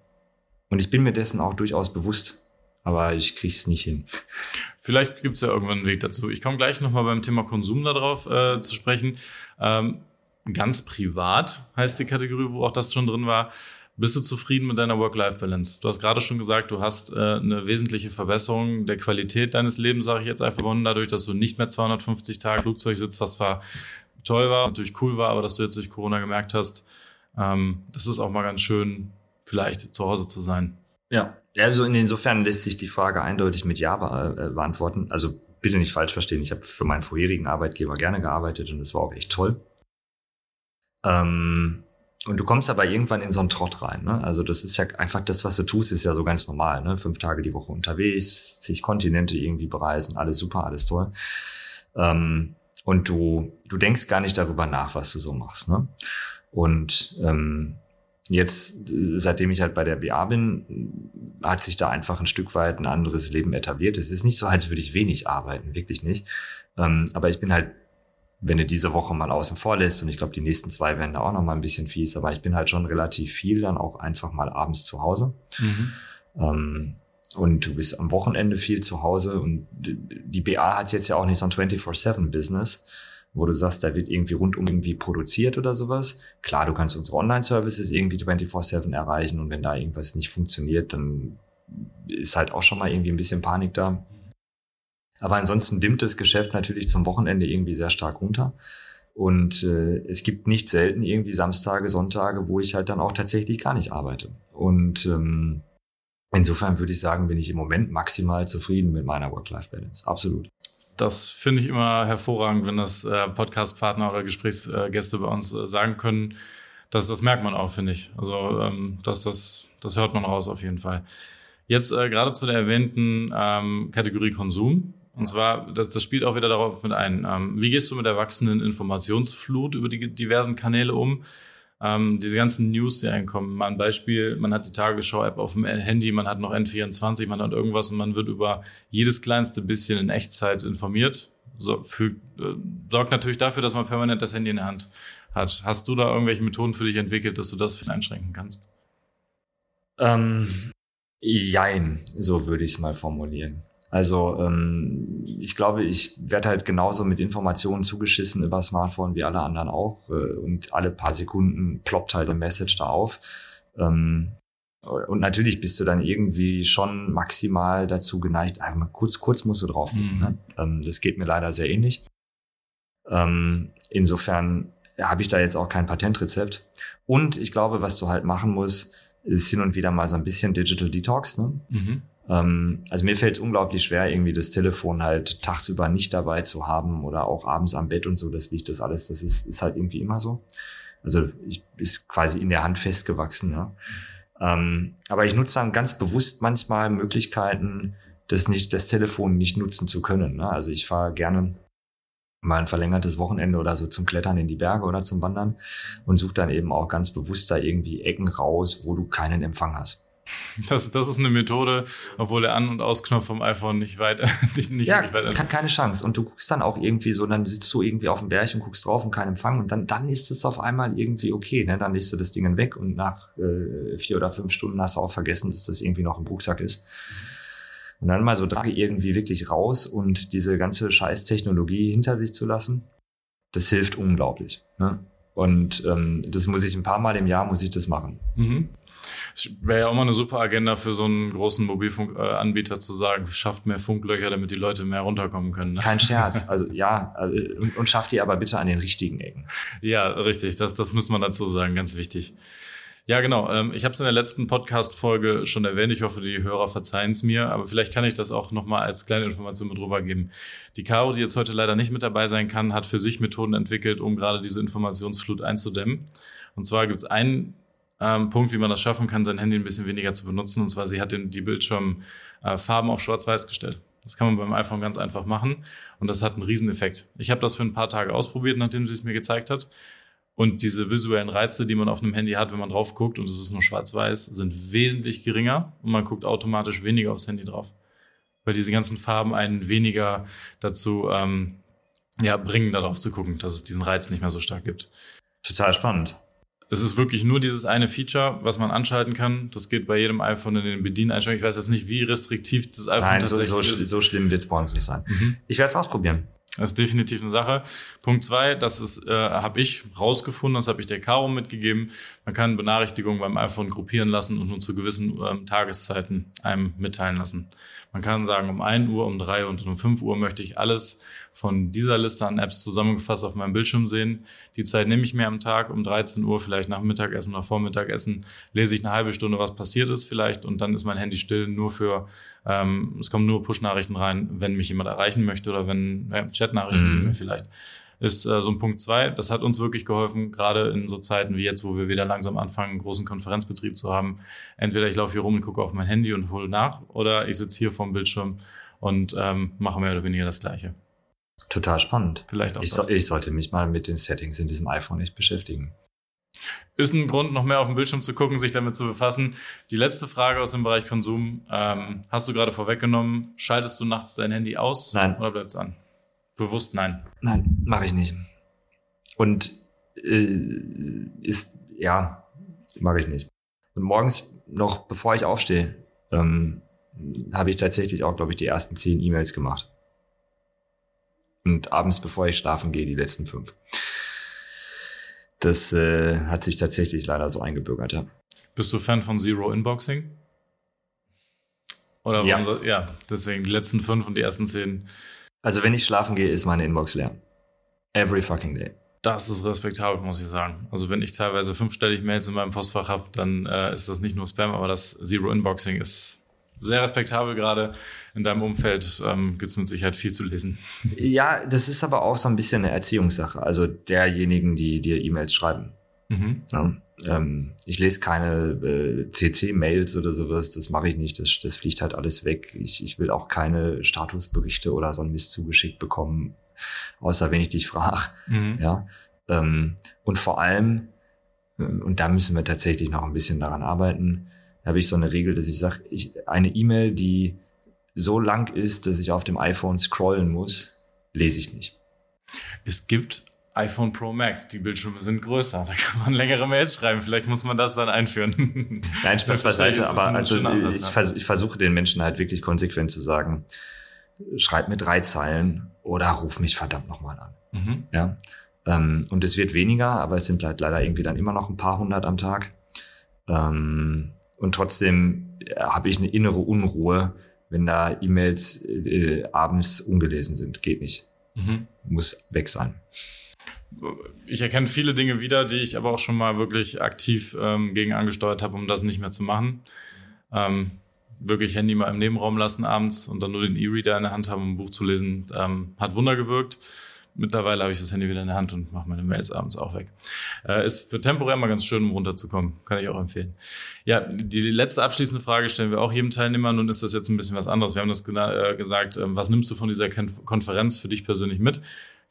und ich bin mir dessen auch durchaus bewusst aber ich kriege es nicht hin. Vielleicht gibt es ja irgendwann einen Weg dazu. Ich komme gleich nochmal beim Thema Konsum darauf äh, zu sprechen. Ähm, ganz privat heißt die Kategorie, wo auch das schon drin war. Bist du zufrieden mit deiner Work-Life-Balance? Du hast gerade schon gesagt, du hast äh, eine wesentliche Verbesserung der Qualität deines Lebens, sage ich jetzt einfach, gewonnen, dadurch, dass du nicht mehr 250 Tage Flugzeug sitzt, was war toll war, natürlich cool war, aber dass du jetzt durch Corona gemerkt hast, ähm, das ist auch mal ganz schön, vielleicht zu Hause zu sein. Ja, also insofern lässt sich die Frage eindeutig mit Ja äh, beantworten. Also bitte nicht falsch verstehen. Ich habe für meinen vorherigen Arbeitgeber gerne gearbeitet und es war auch echt toll. Ähm, und du kommst aber irgendwann in so einen Trott rein. Ne? Also das ist ja einfach das, was du tust, ist ja so ganz normal. Ne? Fünf Tage die Woche unterwegs, zig Kontinente irgendwie bereisen, alles super, alles toll. Ähm, und du, du denkst gar nicht darüber nach, was du so machst. Ne? Und ähm, jetzt, seitdem ich halt bei der BA bin, hat sich da einfach ein Stück weit ein anderes Leben etabliert. Es ist nicht so, als würde ich wenig arbeiten, wirklich nicht. Ähm, aber ich bin halt wenn du diese Woche mal außen vor lässt, und ich glaube, die nächsten zwei werden da auch noch mal ein bisschen fies, aber ich bin halt schon relativ viel dann auch einfach mal abends zu Hause. Mhm. Ähm, und du bist am Wochenende viel zu Hause und die BA hat jetzt ja auch nicht so ein 24-7-Business, wo du sagst, da wird irgendwie rundum irgendwie produziert oder sowas. Klar, du kannst unsere Online-Services irgendwie 24-7 erreichen und wenn da irgendwas nicht funktioniert, dann ist halt auch schon mal irgendwie ein bisschen Panik da. Aber ansonsten dimmt das Geschäft natürlich zum Wochenende irgendwie sehr stark runter. Und äh, es gibt nicht selten irgendwie Samstage, Sonntage, wo ich halt dann auch tatsächlich gar nicht arbeite. Und ähm, insofern würde ich sagen, bin ich im Moment maximal zufrieden mit meiner Work-Life-Balance. Absolut. Das finde ich immer hervorragend, wenn das äh, Podcast-Partner oder Gesprächsgäste bei uns äh, sagen können. Das, das merkt man auch, finde ich. Also ähm, das, das, das hört man raus auf jeden Fall. Jetzt äh, gerade zu der erwähnten ähm, Kategorie Konsum. Und zwar, das, das spielt auch wieder darauf mit ein. Ähm, wie gehst du mit der wachsenden Informationsflut über die diversen Kanäle um? Ähm, diese ganzen News, die einkommen. Mal ein Beispiel, man hat die Tagesschau-App auf dem Handy, man hat noch N24, man hat irgendwas und man wird über jedes kleinste bisschen in Echtzeit informiert. So, für, äh, sorgt natürlich dafür, dass man permanent das Handy in der Hand hat. Hast du da irgendwelche Methoden für dich entwickelt, dass du das einschränken kannst? Ähm, jein, so würde ich es mal formulieren. Also ähm, ich glaube, ich werde halt genauso mit Informationen zugeschissen über Smartphone wie alle anderen auch. Äh, und alle paar Sekunden ploppt halt eine Message da auf. Ähm, und natürlich bist du dann irgendwie schon maximal dazu geneigt, einmal kurz, kurz musst du drauf. Mhm. Ne? Ähm, das geht mir leider sehr ähnlich. Ähm, insofern habe ich da jetzt auch kein Patentrezept. Und ich glaube, was du halt machen musst, ist hin und wieder mal so ein bisschen Digital Detox. Ne? Mhm. Ähm, also mir fällt es unglaublich schwer, irgendwie das Telefon halt tagsüber nicht dabei zu haben oder auch abends am Bett und so. Das liegt das alles. Das ist, ist halt irgendwie immer so. Also ich ist quasi in der Hand festgewachsen. Ja. Ähm, aber ich nutze dann ganz bewusst manchmal Möglichkeiten, das nicht, das Telefon nicht nutzen zu können. Ne? Also ich fahre gerne mal ein verlängertes Wochenende oder so zum Klettern in die Berge oder zum Wandern und suche dann eben auch ganz bewusst da irgendwie Ecken raus, wo du keinen Empfang hast. Das, das ist eine Methode, obwohl der An- und Ausknopf vom iPhone nicht weit, nicht, nicht ja, weit kann keine Chance. Und du guckst dann auch irgendwie so, dann sitzt du irgendwie auf dem Berg und guckst drauf und kein Empfang und dann, dann ist es auf einmal irgendwie okay. Ne? Dann legst du das Ding weg und nach äh, vier oder fünf Stunden hast du auch vergessen, dass das irgendwie noch im Rucksack ist. Und dann mal so Drage irgendwie wirklich raus und diese ganze Scheiß-Technologie hinter sich zu lassen, das hilft unglaublich. Ne? Und ähm, das muss ich ein paar Mal im Jahr muss ich das machen. Mhm. Es wäre ja auch mal eine super Agenda für so einen großen Mobilfunkanbieter zu sagen, schafft mehr Funklöcher, damit die Leute mehr runterkommen können. Ne? Kein Scherz. Also ja, äh, und, und schafft die aber bitte an den richtigen Ecken. Ja, richtig. Das, das muss man dazu sagen, ganz wichtig. Ja, genau. Ähm, ich habe es in der letzten Podcast-Folge schon erwähnt. Ich hoffe, die Hörer verzeihen es mir, aber vielleicht kann ich das auch nochmal als kleine Information mit rübergeben. Die Caro, die jetzt heute leider nicht mit dabei sein kann, hat für sich Methoden entwickelt, um gerade diese Informationsflut einzudämmen. Und zwar gibt es einen ähm, Punkt, wie man das schaffen kann, sein Handy ein bisschen weniger zu benutzen. Und zwar, sie hat die Bildschirmfarben äh, auf schwarz-weiß gestellt. Das kann man beim iPhone ganz einfach machen und das hat einen Rieseneffekt. Ich habe das für ein paar Tage ausprobiert, nachdem sie es mir gezeigt hat. Und diese visuellen Reize, die man auf einem Handy hat, wenn man drauf guckt und es ist nur schwarz-weiß, sind wesentlich geringer und man guckt automatisch weniger aufs Handy drauf. Weil diese ganzen Farben einen weniger dazu ähm, ja, bringen, darauf zu gucken, dass es diesen Reiz nicht mehr so stark gibt. Total spannend. Es ist wirklich nur dieses eine Feature, was man anschalten kann. Das geht bei jedem iPhone in den Bedieneinstellungen. Ich weiß jetzt nicht, wie restriktiv das iPhone Nein, tatsächlich so, so, ist. so schlimm wird es bei uns nicht sein. Mhm. Ich werde es ausprobieren. Das ist definitiv eine Sache. Punkt zwei, das ist, äh, habe ich rausgefunden, das habe ich der Caro mitgegeben. Man kann Benachrichtigungen beim iPhone gruppieren lassen und nur zu gewissen ähm, Tageszeiten einem mitteilen lassen. Man kann sagen, um 1 Uhr, um 3 und um 5 Uhr möchte ich alles von dieser Liste an Apps zusammengefasst auf meinem Bildschirm sehen. Die Zeit nehme ich mir am Tag um 13 Uhr, vielleicht nach Mittagessen oder Vormittagessen, lese ich eine halbe Stunde, was passiert ist vielleicht und dann ist mein Handy still nur für, ähm, es kommen nur Push-Nachrichten rein, wenn mich jemand erreichen möchte oder wenn ja, Chat-Nachrichten mhm. vielleicht. ist äh, so ein Punkt zwei. Das hat uns wirklich geholfen, gerade in so Zeiten wie jetzt, wo wir wieder langsam anfangen, einen großen Konferenzbetrieb zu haben. Entweder ich laufe hier rum und gucke auf mein Handy und hole nach, oder ich sitze hier vorm Bildschirm und ähm, mache mehr oder weniger das Gleiche. Total spannend. Vielleicht auch ich, so, ich sollte mich mal mit den Settings in diesem iPhone nicht beschäftigen. Ist ein Grund, noch mehr auf dem Bildschirm zu gucken, sich damit zu befassen. Die letzte Frage aus dem Bereich Konsum ähm, hast du gerade vorweggenommen. Schaltest du nachts dein Handy aus Nein. oder bleibt es an? Bewusst nein. Nein, mache ich nicht. Und äh, ist, ja, mache ich nicht. Und morgens noch, bevor ich aufstehe, ähm, habe ich tatsächlich auch, glaube ich, die ersten zehn E-Mails gemacht. Und abends, bevor ich schlafen gehe, die letzten fünf. Das äh, hat sich tatsächlich leider so eingebürgert, ja. Bist du Fan von Zero Inboxing? Oder Ja. so, ja, deswegen die letzten fünf und die ersten zehn. Also wenn ich schlafen gehe, ist meine Inbox leer. Every fucking day. Das ist respektabel, muss ich sagen. Also wenn ich teilweise fünfstellig Mails in meinem Postfach habe, dann äh, ist das nicht nur Spam, aber das Zero Inboxing ist sehr respektabel. Gerade in deinem Umfeld ähm, gibt es mit Sicherheit viel zu lesen. Ja, das ist aber auch so ein bisschen eine Erziehungssache. Also derjenigen, die dir E-Mails schreiben. Mhm. Ja, ähm, ich lese keine äh, CC-Mails oder sowas, das mache ich nicht, das, das fliegt halt alles weg. Ich, ich will auch keine Statusberichte oder so ein Mist zugeschickt bekommen, außer wenn ich dich frage. Mhm. Ja? Ähm, und vor allem, äh, und da müssen wir tatsächlich noch ein bisschen daran arbeiten, habe ich so eine Regel, dass ich sage, eine E-Mail, die so lang ist, dass ich auf dem iPhone scrollen muss, lese ich nicht. Es gibt iPhone Pro Max, die Bildschirme sind größer, da kann man längere Mails schreiben. Vielleicht muss man das dann einführen. Nein, Spaß beiseite, aber also, ich, vers ich versuche den Menschen halt wirklich konsequent zu sagen, schreib mir drei Zeilen oder ruf mich verdammt nochmal an. Mhm. Ja? Ähm, und es wird weniger, aber es sind halt leider irgendwie dann immer noch ein paar hundert am Tag. Ähm, und trotzdem äh, habe ich eine innere Unruhe, wenn da E-Mails äh, abends ungelesen sind. Geht nicht. Mhm. Muss weg sein. Ich erkenne viele Dinge wieder, die ich aber auch schon mal wirklich aktiv ähm, gegen angesteuert habe, um das nicht mehr zu machen. Ähm, wirklich Handy mal im Nebenraum lassen abends und dann nur den E-Reader in der Hand haben, um ein Buch zu lesen, ähm, hat Wunder gewirkt. Mittlerweile habe ich das Handy wieder in der Hand und mache meine Mails abends auch weg. Äh, ist für temporär mal ganz schön, um runterzukommen. Kann ich auch empfehlen. Ja, die letzte abschließende Frage stellen wir auch jedem Teilnehmer. Nun ist das jetzt ein bisschen was anderes. Wir haben das äh, gesagt. Ähm, was nimmst du von dieser Kon Konferenz für dich persönlich mit?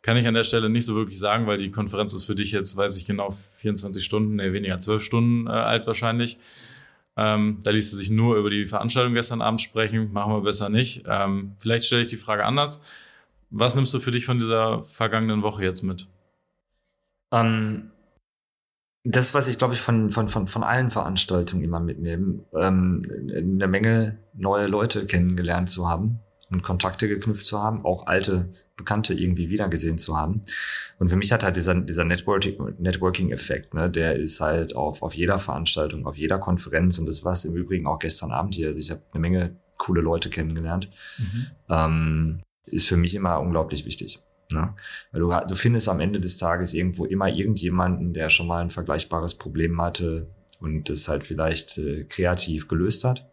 Kann ich an der Stelle nicht so wirklich sagen, weil die Konferenz ist für dich jetzt, weiß ich genau, 24 Stunden, nee, weniger 12 Stunden äh, alt wahrscheinlich. Ähm, da ließ sich nur über die Veranstaltung gestern Abend sprechen. Machen wir besser nicht. Ähm, vielleicht stelle ich die Frage anders. Was nimmst du für dich von dieser vergangenen Woche jetzt mit? Ähm, das, was ich glaube ich von, von, von, von allen Veranstaltungen immer mitnehme, ähm, eine Menge neue Leute kennengelernt zu haben und Kontakte geknüpft zu haben, auch alte Bekannte irgendwie wiedergesehen zu haben. Und für mich hat halt dieser, dieser Networking- Networking-Effekt, ne, der ist halt auf, auf jeder Veranstaltung, auf jeder Konferenz und das war es im Übrigen auch gestern Abend hier. Also ich habe eine Menge coole Leute kennengelernt. Ähm, ist für mich immer unglaublich wichtig. Ne? Weil du, du findest am Ende des Tages irgendwo immer irgendjemanden, der schon mal ein vergleichbares Problem hatte und das halt vielleicht äh, kreativ gelöst hat.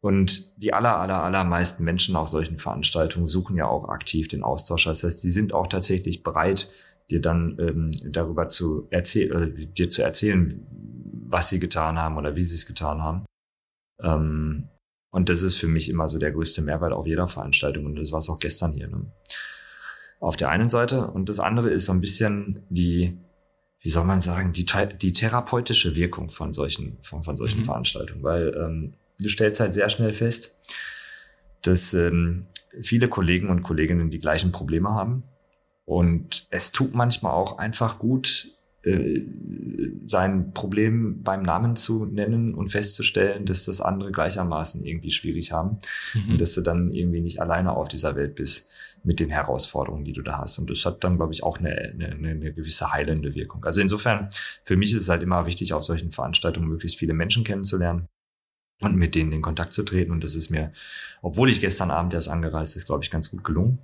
Und die aller, aller, allermeisten Menschen auf solchen Veranstaltungen suchen ja auch aktiv den Austausch. Das heißt, die sind auch tatsächlich bereit, dir dann ähm, darüber zu erzählen, oder dir zu erzählen, was sie getan haben oder wie sie es getan haben. Ähm, und das ist für mich immer so der größte Mehrwert auf jeder Veranstaltung. Und das war es auch gestern hier. Ne? Auf der einen Seite. Und das andere ist so ein bisschen die, wie soll man sagen, die, die therapeutische Wirkung von solchen, von, von solchen Mhm. Veranstaltungen. Weil ähm, du stellst halt sehr schnell fest, dass ähm, viele Kollegen und Kolleginnen die gleichen Probleme haben. Und es tut manchmal auch einfach gut, äh, sein Problem beim Namen zu nennen und festzustellen, dass das andere gleichermaßen irgendwie schwierig haben Mhm. und dass du dann irgendwie nicht alleine auf dieser Welt bist mit den Herausforderungen, die du da hast. Und das hat dann, glaube ich, auch eine, eine, eine gewisse heilende Wirkung. Also insofern, für mich ist es halt immer wichtig, auf solchen Veranstaltungen möglichst viele Menschen kennenzulernen und mit denen in Kontakt zu treten. Und das ist mir, obwohl ich gestern Abend erst angereist ist, glaube ich, ganz gut gelungen.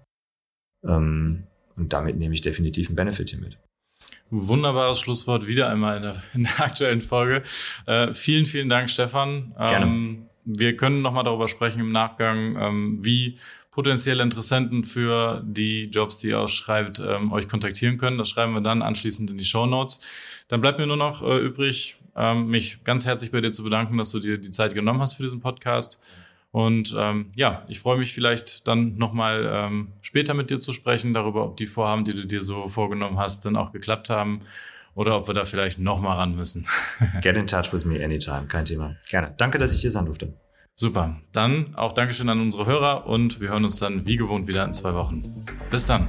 Ähm, und damit nehme ich definitiv einen Benefit hier mit. Wunderbares Schlusswort wieder einmal in der, in der aktuellen Folge. Äh, vielen, vielen Dank, Stefan. Gerne. Ähm, wir können nochmal darüber sprechen im Nachgang, ähm, wie potenzielle Interessenten für die Jobs, die ihr ausschreibt, ähm, euch kontaktieren können. Das schreiben wir dann anschließend in die Show Notes. Dann bleibt mir nur noch äh, übrig, ähm, mich ganz herzlich bei dir zu bedanken, dass du dir die Zeit genommen hast für diesen Podcast. Und ähm, ja, ich freue mich vielleicht dann nochmal ähm, später mit dir zu sprechen, darüber, ob die Vorhaben, die du dir so vorgenommen hast, dann auch geklappt haben oder ob wir da vielleicht nochmal ran müssen. Get in touch with me anytime, kein Thema. Gerne. Danke, dass ich hier sein durfte. Super. Dann auch Dankeschön an unsere Hörer und wir hören uns dann wie gewohnt wieder in zwei Wochen. Bis dann.